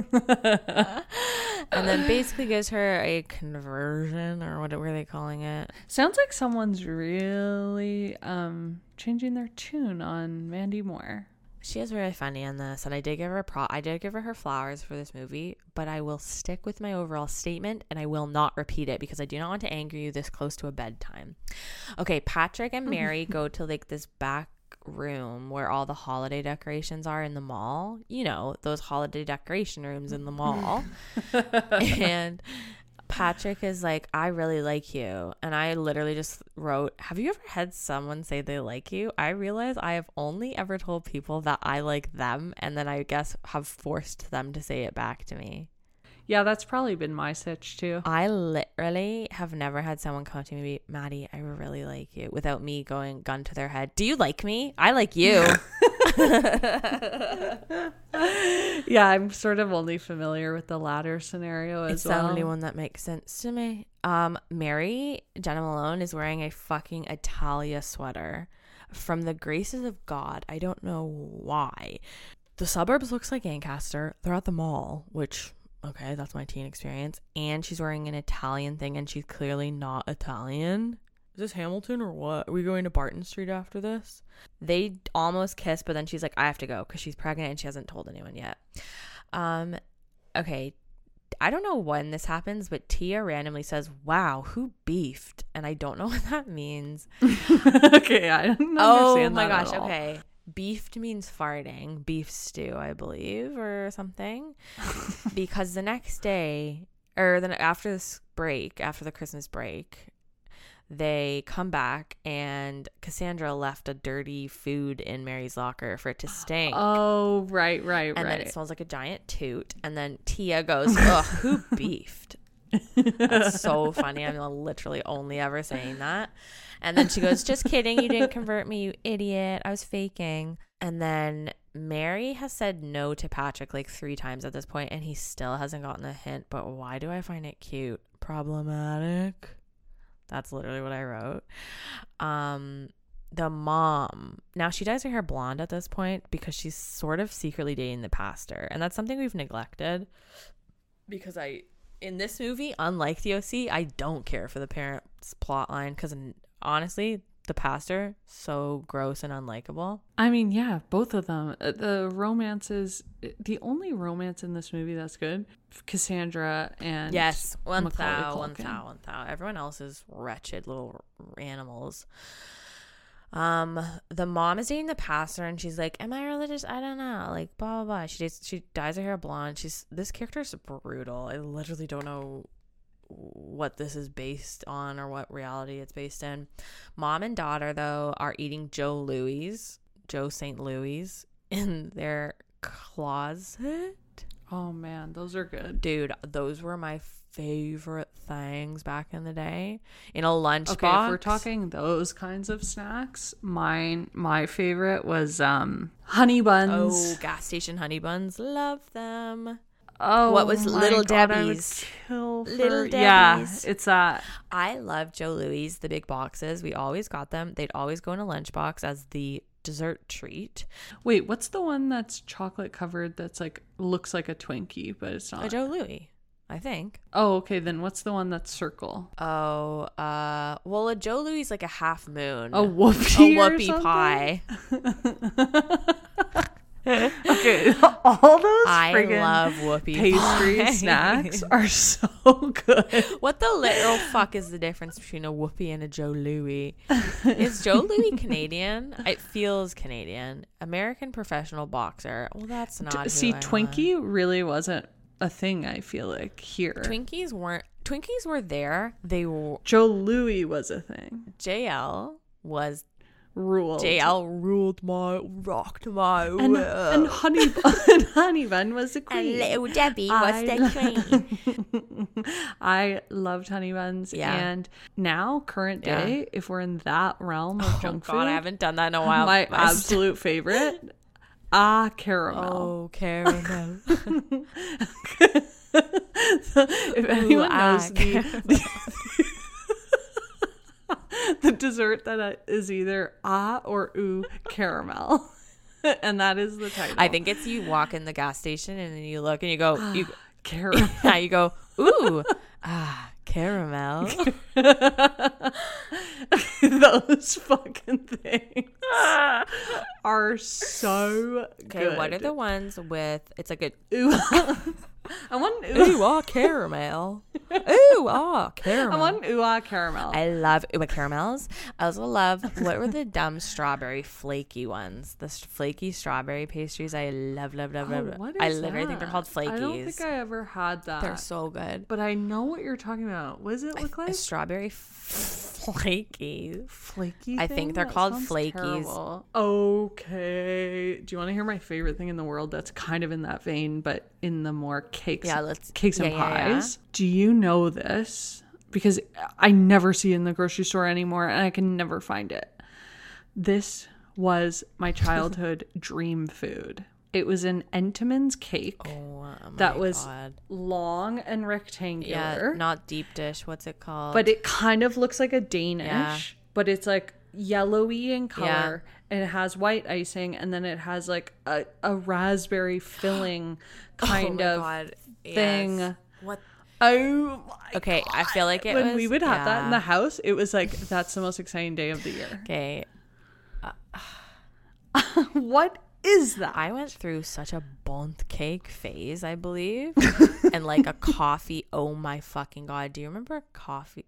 and then basically gives her a conversion or what were they calling it Sounds like someone's really um, changing their tune on Mandy Moore. She is really funny in this and i did give her pro i did give her her flowers for this movie but i will stick with my overall statement and i will not repeat it because i do not want to anger you this close to a bedtime. Okay patrick and [LAUGHS] mary go to like this back room where all the holiday decorations are in the mall. You know those holiday decoration rooms in the mall. [LAUGHS] And Patrick is like, I really like you. And I literally just wrote, Have you ever had someone say they like you? I realize I have only ever told people that I like them. And then I guess have forced them to say it back to me. Yeah, that's probably been my sitch too. I literally have never had someone come up to me Maddie, I really like you, without me going gun to their head. Do you like me? I like you. [LAUGHS] [LAUGHS] Yeah, I'm sort of only familiar with the latter scenario as it's well. the only one that makes sense to me. Um, Mary Jena Malone is wearing a fucking Italia sweater from the graces of God. I don't know why. The suburbs looks like Ancaster. They're at the mall, which okay, that's my teen experience. And she's wearing an Italian thing, and she's clearly not Italian. Is this Hamilton or what? Are we going to Barton Street after this? They almost kiss, but then she's like, I have to go because she's pregnant and she hasn't told anyone yet. Um, okay, I don't know when this happens, but Tia randomly says, "Wow, who beefed?" And I don't know [LAUGHS] what that means. [LAUGHS] okay, I don't Oh understand my gosh, okay. Beefed means farting, beef stew, I believe, or something. [LAUGHS] because the next day, or then after this break, after the Christmas break, they come back and Cassandra left a dirty food in Mary's locker for it to stink. Oh, right, right, and right. And then it smells like a giant toot. And then Tia goes, Ugh, who [LAUGHS] beefed? That's so funny. I'm literally only ever saying that. And then she goes, Just kidding. You didn't convert me, you idiot. I was faking. And then Mary has said no to Patrick like three times at this point, and he still hasn't gotten the hint. But why do I find it cute? Problematic. That's literally what I wrote. Um, the mom now she dyes her hair blonde at this point because she's sort of secretly dating the pastor, and that's something we've neglected. Because I, in this movie, unlike the OC, I don't care for the parents' plot line because honestly, the pastor so gross and unlikable. I mean, yeah, both of them. Uh, The romances, the only romance in this movie that's good, Cassandra and Yes, one thou, one thou, one thou. Everyone else is wretched little animals. Um, the mom is dating the pastor, and she's like, "Am I religious? I don't know." Like, blah blah blah. She dates, she dyes her hair blonde. She's this character is brutal. I literally don't know what this is based on or what reality it's based in. Mom and daughter though are eating Joe Louis, Joe St. Louis, [LAUGHS] in their closet. Oh man, those are good. Dude, those were my favorite things back in the day. In a lunchbox. Okay, if we're talking those kinds of snacks, mine my favorite was um honey buns. Oh, gas station honey buns. Love them. Oh, what was Little God, Debbie's? for- Little Debbie's. Yeah, it's that. I love Joe Louis, the big boxes. We always got them. They'd always go in a lunchbox as the dessert treat. Wait, what's the one that's chocolate covered? That's like looks like a Twinkie, but it's not? A. Joe Louis, I think. oh, okay. Then what's the one that's circle? Oh, uh, well, a Joe Louis is like a half moon. A a whoopie. or whoopie pie. [LAUGHS] [LAUGHS] [LAUGHS] okay, [LAUGHS] all those I love whoopie pastry pies. snacks [LAUGHS] are so good. What the literal fuck is the difference between a Whoopi and a Joe Louis? Is Joe Louis Canadian? It feels Canadian. American professional boxer. Well, that's not. See, I want. Twinkie really wasn't a thing. I feel like here. Twinkies weren't. Twinkies were there. They were. Joe Louis was a thing. JL was. Ruled. JL ruled my, rocked my and, world. and honey bun, [LAUGHS] and honey bun was the queen. And Little Debbie was the queen. [LAUGHS] I loved honey buns, Yeah. and now current Yeah. day, if we're in that realm of Oh junk God, food, I haven't done that in a while. my [LAUGHS] absolute favorite, ah caramel. Oh, caramel. if anyone ah, knows the, the [LAUGHS] dessert that is either ah or ooh caramel, [LAUGHS] and that is the title. I think it's you walk in the gas station and then you look and you go, you, caramel. [LAUGHS] yeah, you go, ooh, ah, caramel. Those fucking things are so Okay, good. what are the ones with? It's like a ooh? I want [LAUGHS] ooh. [LAUGHS] ooh ah caramel. Ooh ah caramel. I want ooh ah caramel. I love ooh ah caramels. I also love what were the dumb strawberry flaky ones? The flaky strawberry pastries. I love, love, love, Oh, love. what I is literally think they're called flakies. I don't think I ever had that. they're so good. but I know what you're talking about. What does it look A like? strawberry flaky. Flaky. I think they're That called flakies. terrible. Okay. Do you want to hear my favorite thing in the world that's kind of in that vein, but in the more cakes? Yeah, let's- cakes and yeah, yeah, yeah. pies. Do you know this? Because I never see it in the grocery store anymore, and I can never find it. This was my [LAUGHS] childhood dream food. It was an Entenmann's cake Oh, oh that was God. long and rectangular Yeah, not deep dish. What's it called? but it kind of looks like a Danish, Yeah. but it's like yellowy in color and it has white icing and then it has like a, a raspberry [GASPS] filling oh kind oh of God. thing. Yes. What? Oh my Okay, I feel like it when was. we would have that in the house, it was like that's the most exciting day of the year. [LAUGHS] Okay, [SIGHS] what is that? I went through such a bunt cake phase, I believe, [LAUGHS] and like a coffee. Oh my fucking god! Do you remember coffee?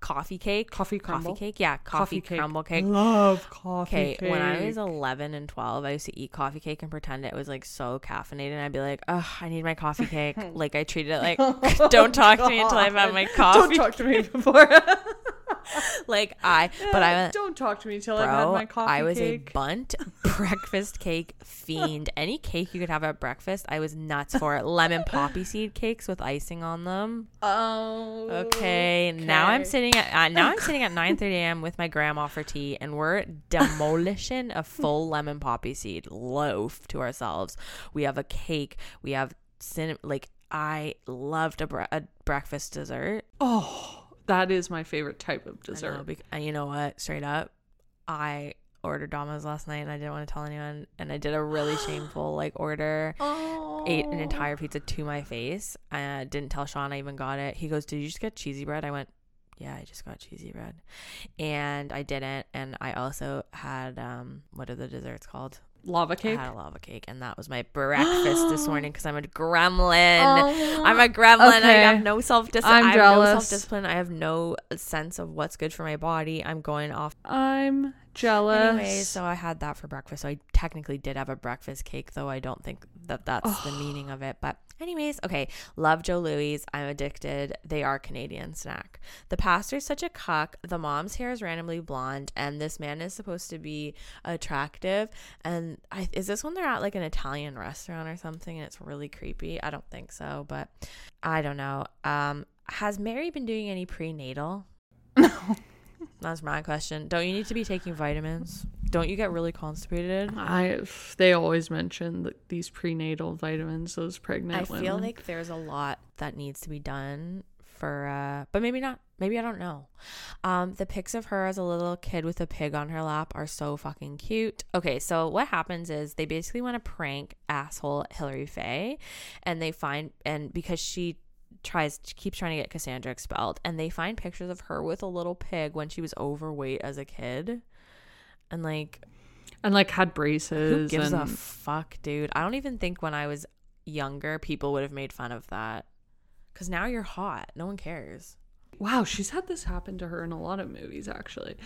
Coffee cake, Coffee crumble? coffee cake, yeah, coffee, crumble cake. Love coffee Okay, cake. when I was 11 and 12, I used to eat coffee cake and pretend it was like so caffeinated. And I'd be like, oh, I need my coffee cake. [LAUGHS] like, I treated it like, [LAUGHS] oh don't talk to me until I've had my coffee. Don't talk to me before. [LAUGHS] [LAUGHS] like, I, but I don't talk to me till I've had my coffee I was cake. a bunt [LAUGHS] breakfast cake fiend. Any cake you could have at breakfast, I was nuts for it. Lemon poppy [LAUGHS] seed cakes with icing on them. Oh. Okay, now I'm sitting at uh, now I'm sitting at 9:30 a.m. with my grandma for tea, and we're demolishing a full lemon poppy seed loaf to ourselves. We have a cake. We have cinnamon. Like I loved a, bre- a breakfast dessert. Oh, that is my favorite type of I know, dessert. and you know what? Straight up, I ordered Domino's last night, and I didn't want to tell anyone, and I did a really [GASPS] shameful like order. Oh. ate an entire pizza to my face. I didn't tell Sean I even got it. He goes, Did you just get cheesy bread? I went, Yeah, I just got cheesy bread. And I didn't. And I also had um what are the desserts called? Lava cake? I had a lava cake and that was my breakfast this morning [GASPS] because I'm a gremlin. Oh, I'm a gremlin. I have no self discipline. I'm I have no self discipline. I have no uh, sense of what's good for my body. I'm going off I'm jealous. Anyways, so I had that for breakfast. So I technically did have a breakfast cake, though I don't think that that's the [SIGHS] meaning of it. But anyways, okay. Love Joe Louis. I'm addicted. They are Canadian snack. The pastor's such a cuck. The mom's hair is randomly blonde, and this man is supposed to be attractive. And I, is this when they're at like an Italian restaurant or something? And it's really creepy. I don't think so, but I don't know. Um, has Mary been doing any prenatal? [LAUGHS] No. That's my question. Don't you need to be taking vitamins? Don't you get really constipated? I they always mention that these prenatal vitamins, those pregnant I women. feel like there's a lot that needs to be done for uh but maybe not. Maybe I don't know. Um the pics of her as a little kid with a pig on her lap are so fucking cute. Okay, so what happens is they basically want to prank asshole Hilary Faye and they find and because she tries keeps trying to get Cassandra expelled and they find pictures of her with a little pig when she was overweight as a kid. And like and like had braces. Who gives a fuck, dude? I don't even think when I was younger, people would have made fun of that. Because now you're hot. No one cares. wow, she's had this happen to her in a lot of movies actually.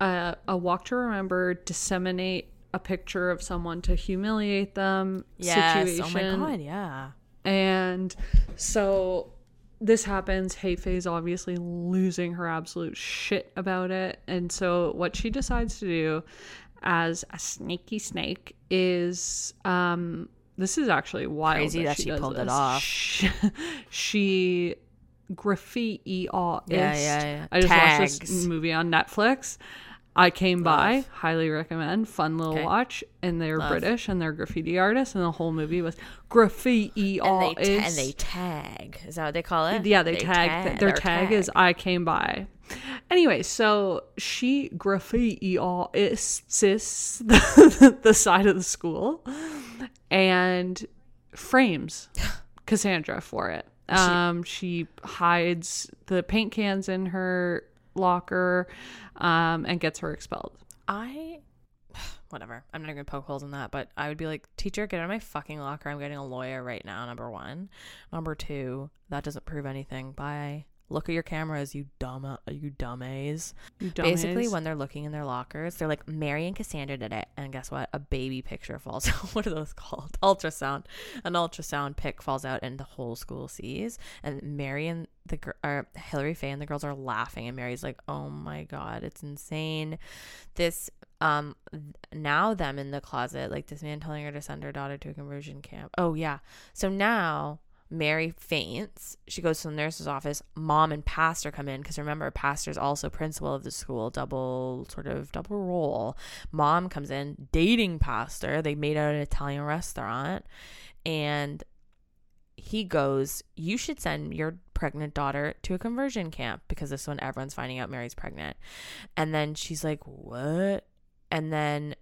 Uh, a Walk to Remember disseminate a picture of someone to humiliate them Yes. situation. Oh my god, yeah. And so this happens. Hey Faye's obviously losing her absolute shit about it. And so what she decides to do as a sneaky snake is um this is actually wild. Crazy that she does pulled it off. [LAUGHS] She, she graffiti all Yeah, yeah, yeah. I just watched this movie on Netflix. I came by, highly recommend, fun little Okay. watch, and they're Love. British and they're graffiti artists, and the whole movie was graffiti And they, ta- and they tag. Is that what they call it? yeah, they, tag. their tag is I came by. Anyway, so she graffiti all is [LAUGHS] the, the side of the school and frames [GASPS] Cassandra for it. Um, she hides the paint cans in her locker um, and gets her expelled. I [SIGHS] whatever. I'm not gonna poke holes in that, but I would be like, teacher, get out of my fucking locker. I'm getting a lawyer right now. Number one. Number two, that doesn't prove anything. Bye. Look at your cameras, you dumb, you dumbass. You Basically, when they're looking in their lockers, they're like, Mary and Cassandra did it. And guess what? A baby picture falls [LAUGHS] out. what are those called? [LAUGHS] Ultrasound. An ultrasound pic falls out, and the whole school sees. And Mary and the gr- or Hilary Faye and the girls are laughing. And Mary's like, oh my God, it's insane. This, um, now them in the closet, like this man telling her to send her daughter to a conversion camp. Oh, yeah. So now. Mary faints. She goes to the nurse's office. Mom and pastor come in because remember, pastor's also principal of the school, double sort of double role. Mom comes in dating pastor. They made out at an Italian restaurant, and he goes, "You should send your pregnant daughter to a conversion camp because this is when everyone's finding out Mary's pregnant." And then she's like, "What?" And then,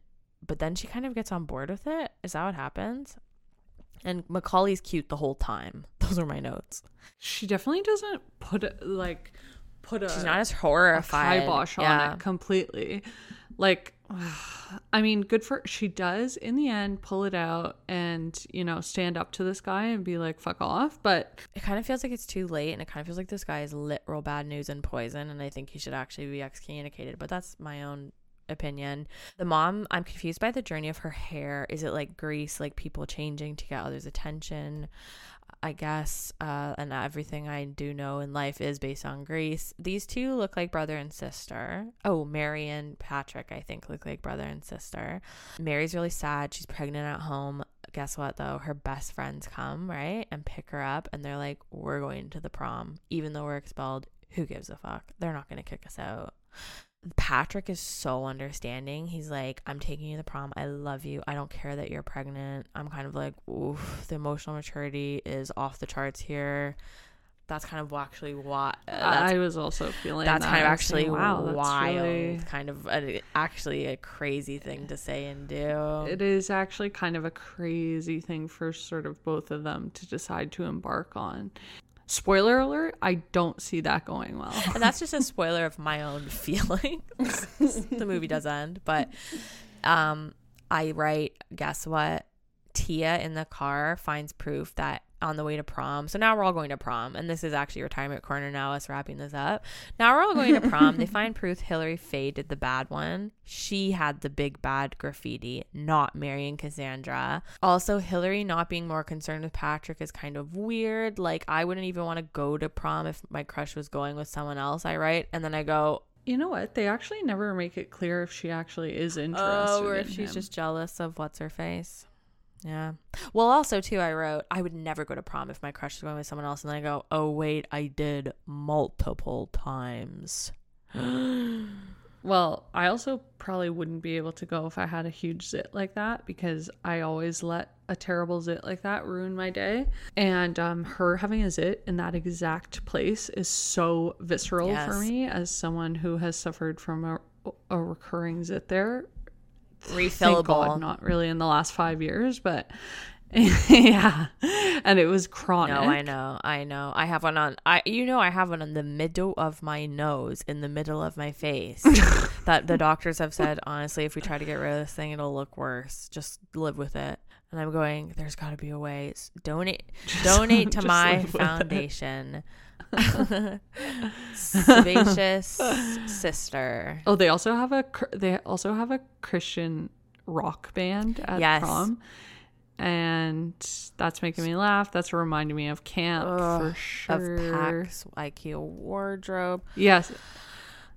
but then she kind of gets on board with it. Is that what happens? And Macaulay's cute the whole time. [LAUGHS] Those are my notes. she definitely doesn't put it like put a She's not as a horrified. kibosh on yeah. it completely. Like, [SIGHS] I mean, good for she does in the end pull it out and you know stand up to this guy and be like fuck off. But It kind of feels like it's too late, and it kind of feels like this guy is literal bad news and poison, and I think he should actually be excommunicated. But that's my own opinion. The mom, I'm confused by the journey of her hair. Is it like grease, like people changing to get others' attention? I guess, uh, and everything I do know in life is based on Grease. These two look like brother and sister. Oh, Mary and Patrick, I think, look like brother and sister. Mary's really sad. She's pregnant at home. Guess what, though? Her best friends come, right? And pick her up, and they're like, We're going to the prom. Even though we're expelled, who gives a fuck? They're not going to kick us out. Patrick is so understanding. He's like, I'm taking you to the prom. I love you. I don't care that you're pregnant. I'm kind of like, oof, the emotional maturity is off the charts here. That's kind of actually what. Uh, I was also feeling that's that. kind of actually wow, wild. really- Kind of a, actually a crazy thing to say and do. It is actually kind of a crazy thing for sort of both of them to decide to embark on. Spoiler alert, I don't see that going well. and that's just a spoiler of my own [LAUGHS] feelings. [LAUGHS] the movie does end, but um, I write. Guess what? Tia in the car finds proof that on the way to prom. So now we're all going to prom, and this is actually retirement corner. Now us wrapping this up. Now we're all going to prom. they [LAUGHS] find proof Hilary Faye did the bad one. She had the big bad graffiti, not marrying Cassandra. Also, Hilary not being more concerned with Patrick is kind of weird. Like I wouldn't even want to go to prom if my crush was going with someone else. I write, and then I go, You know what? They actually never make it clear if she actually is oh, interested. Oh, or if in she's him. just jealous of what's her face. Yeah. Well, also too, I wrote I would never go to prom if my crush was going with someone else, and then I go, oh wait, I did multiple times. [GASPS] Well, I also probably wouldn't be able to go if I had a huge zit like that because I always let a terrible zit like that ruin my day. And um, her having a zit in that exact place is so visceral for me as someone who has suffered from a, a recurring zit there. Refillable. God, not really in the last five years, but [LAUGHS] yeah, and it was chronic. No, I know, I know. I have one on. I, you know, I have one on the middle of my nose, in the middle of my face. [LAUGHS] that the doctors have said, honestly, if we try to get rid of this thing, it'll look worse. Just live with it. And I'm going. There's got to be a way. Donate, [LAUGHS] donate to my foundation. it. Sebaceous sister. Oh, they also have a they also have a Christian rock band at Yes. prom, and that's making me laugh. That's reminding me of camp for sure. Of. Pax IKEA wardrobe. Yes,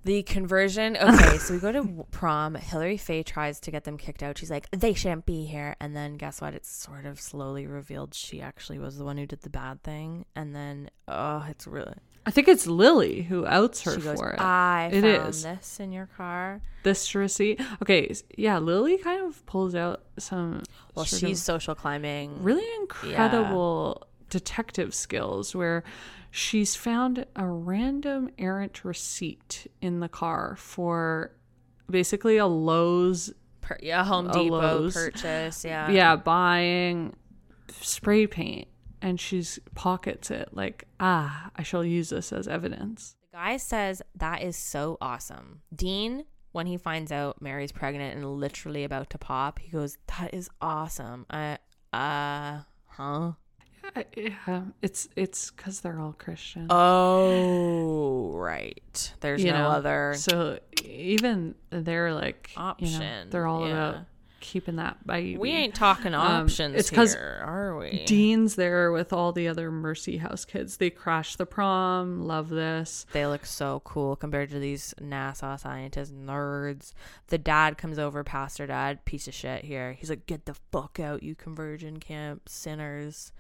The conversion. Okay, so we go to prom. Hilary Faye tries to get them kicked out. She's like, they shouldn't be here. And then guess what? It's sort of slowly revealed she actually was the one who did the bad thing. And then, oh, it's really. I think it's Lily who outs her She goes, for it. I It found is. this in your car. this receipt. Okay, yeah, Lily kind of pulls out some Well, she's social climbing. really incredible detective skills where she's found a random errant receipt in the car for basically a Lowe's Per- yeah, Home Depot Lowe's. purchase. Yeah. yeah, buying spray paint and she's pockets it like, ah, I shall use this as evidence. The guy says that is so awesome. Dean, when he finds out Mary's pregnant and literally about to pop, he goes, "That is awesome." I, uh, huh? Yeah, yeah, it's it's because they're all Christian. Oh, right. There's you no know? other. So even they're like You know, Option, they're all yeah. about keeping that baby. we ain't talking Um, options it's 'cause here, are we? Dean's there with all the other Mercy House kids. They crash the prom. Love this. they look so cool compared to these NASA scientist nerds. The dad comes over, pastor dad, piece of shit here. He's like, "Get the fuck out, you conversion camp sinners,"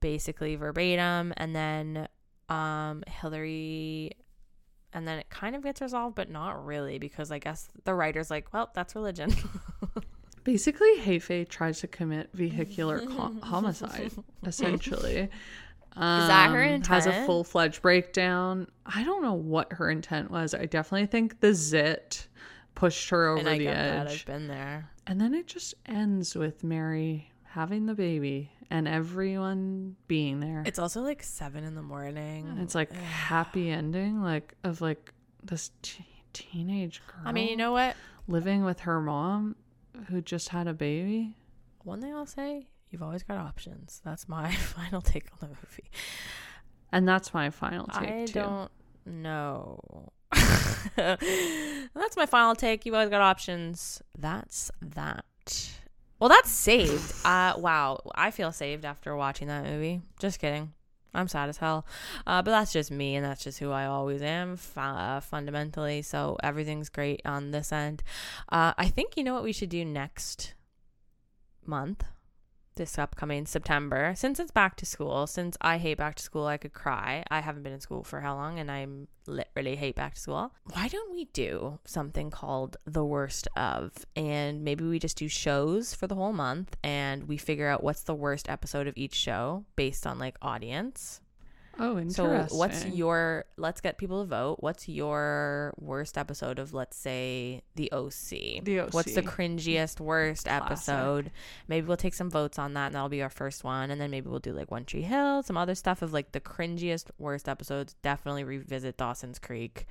basically verbatim. And then, um, Hilary, and then it kind of gets resolved, but not really because I guess the writer's like, "Well, that's religion." [LAUGHS] Basically, Heifei tries to commit vehicular [LAUGHS] homicide. Essentially, um, that her intent? Has a full fledged breakdown. I don't know what her intent was. I definitely think the zit pushed her over and I the get that. edge. I've been there. And then it just ends with Mary having the baby and everyone being there. It's also like seven in the morning. It's like happy ending, like of like this t- teenage girl. I mean, you know what? living with her mom, who just had a baby. One thing I'll say, you've always got options. That's my [LAUGHS] final take on the movie. And that's my final take too. I too. don't know. [LAUGHS] That's my final take. You've always got options. That's that. Well, that's saved. Uh, wow. I feel saved after watching that movie. Just kidding. I'm sad as hell. Uh, but that's just me, and that's just who I always am fu- uh, fundamentally. So everything's great on this end. Uh, I think you know what we should do next month, this upcoming September, since it's back to school. Since I hate back to school, I could cry. I haven't been in school for how long, and I'm literally hate back to school. Why don't we do something called the worst of, and maybe we just do shows for the whole month, and we figure out what's the worst episode of each show based on like audience. Oh, interesting. So what's your let's get people to vote. What's your worst episode of let's say the OC? The OC. What's the cringiest worst Classic. episode? Maybe we'll take some votes on that and that'll be our first one and then maybe we'll do like One Tree Hill, some other stuff of like the cringiest worst episodes. Definitely revisit Dawson's Creek.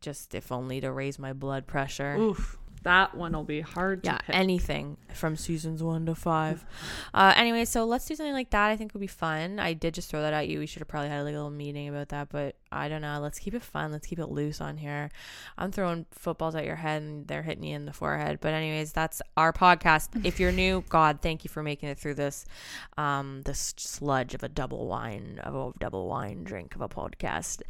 Just if only to raise my blood pressure. Oof, that one will be hard to Yeah, pick. anything from seasons one to five. Uh, anyway, so let's do something like that. I think would be fun. I did just throw that at you. We should have probably had a little meeting about that, but I don't know. Let's keep it fun. Let's keep it loose on here. I'm throwing footballs at your head and they're hitting you in the forehead. But anyways, that's our podcast. [LAUGHS] If you're new, God, thank you for making it through this, um, this sludge of a double wine of a double wine drink of a podcast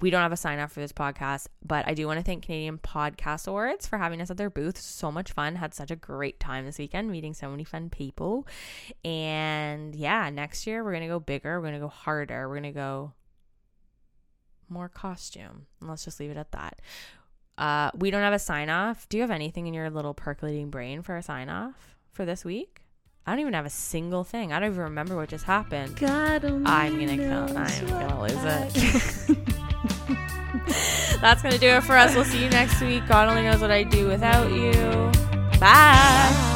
we don't have a sign off for this podcast, but I do want to thank Canadian Podcast Awards for having us at their booth. So much fun. Had such a great time this weekend meeting so many fun people. And yeah, next year we're going to go bigger. We're going to go harder. We're going to go more costume. And let's just leave it at that. Uh, we don't have a sign off. Do you have anything in your little percolating brain for a sign off for this week? I don't even have a single thing. I don't even remember what just happened. God I'm gonna kill. I'm gonna lose it. [LAUGHS] That's gonna do it for us. We'll see you next week. God only knows what I'd do without you. Bye.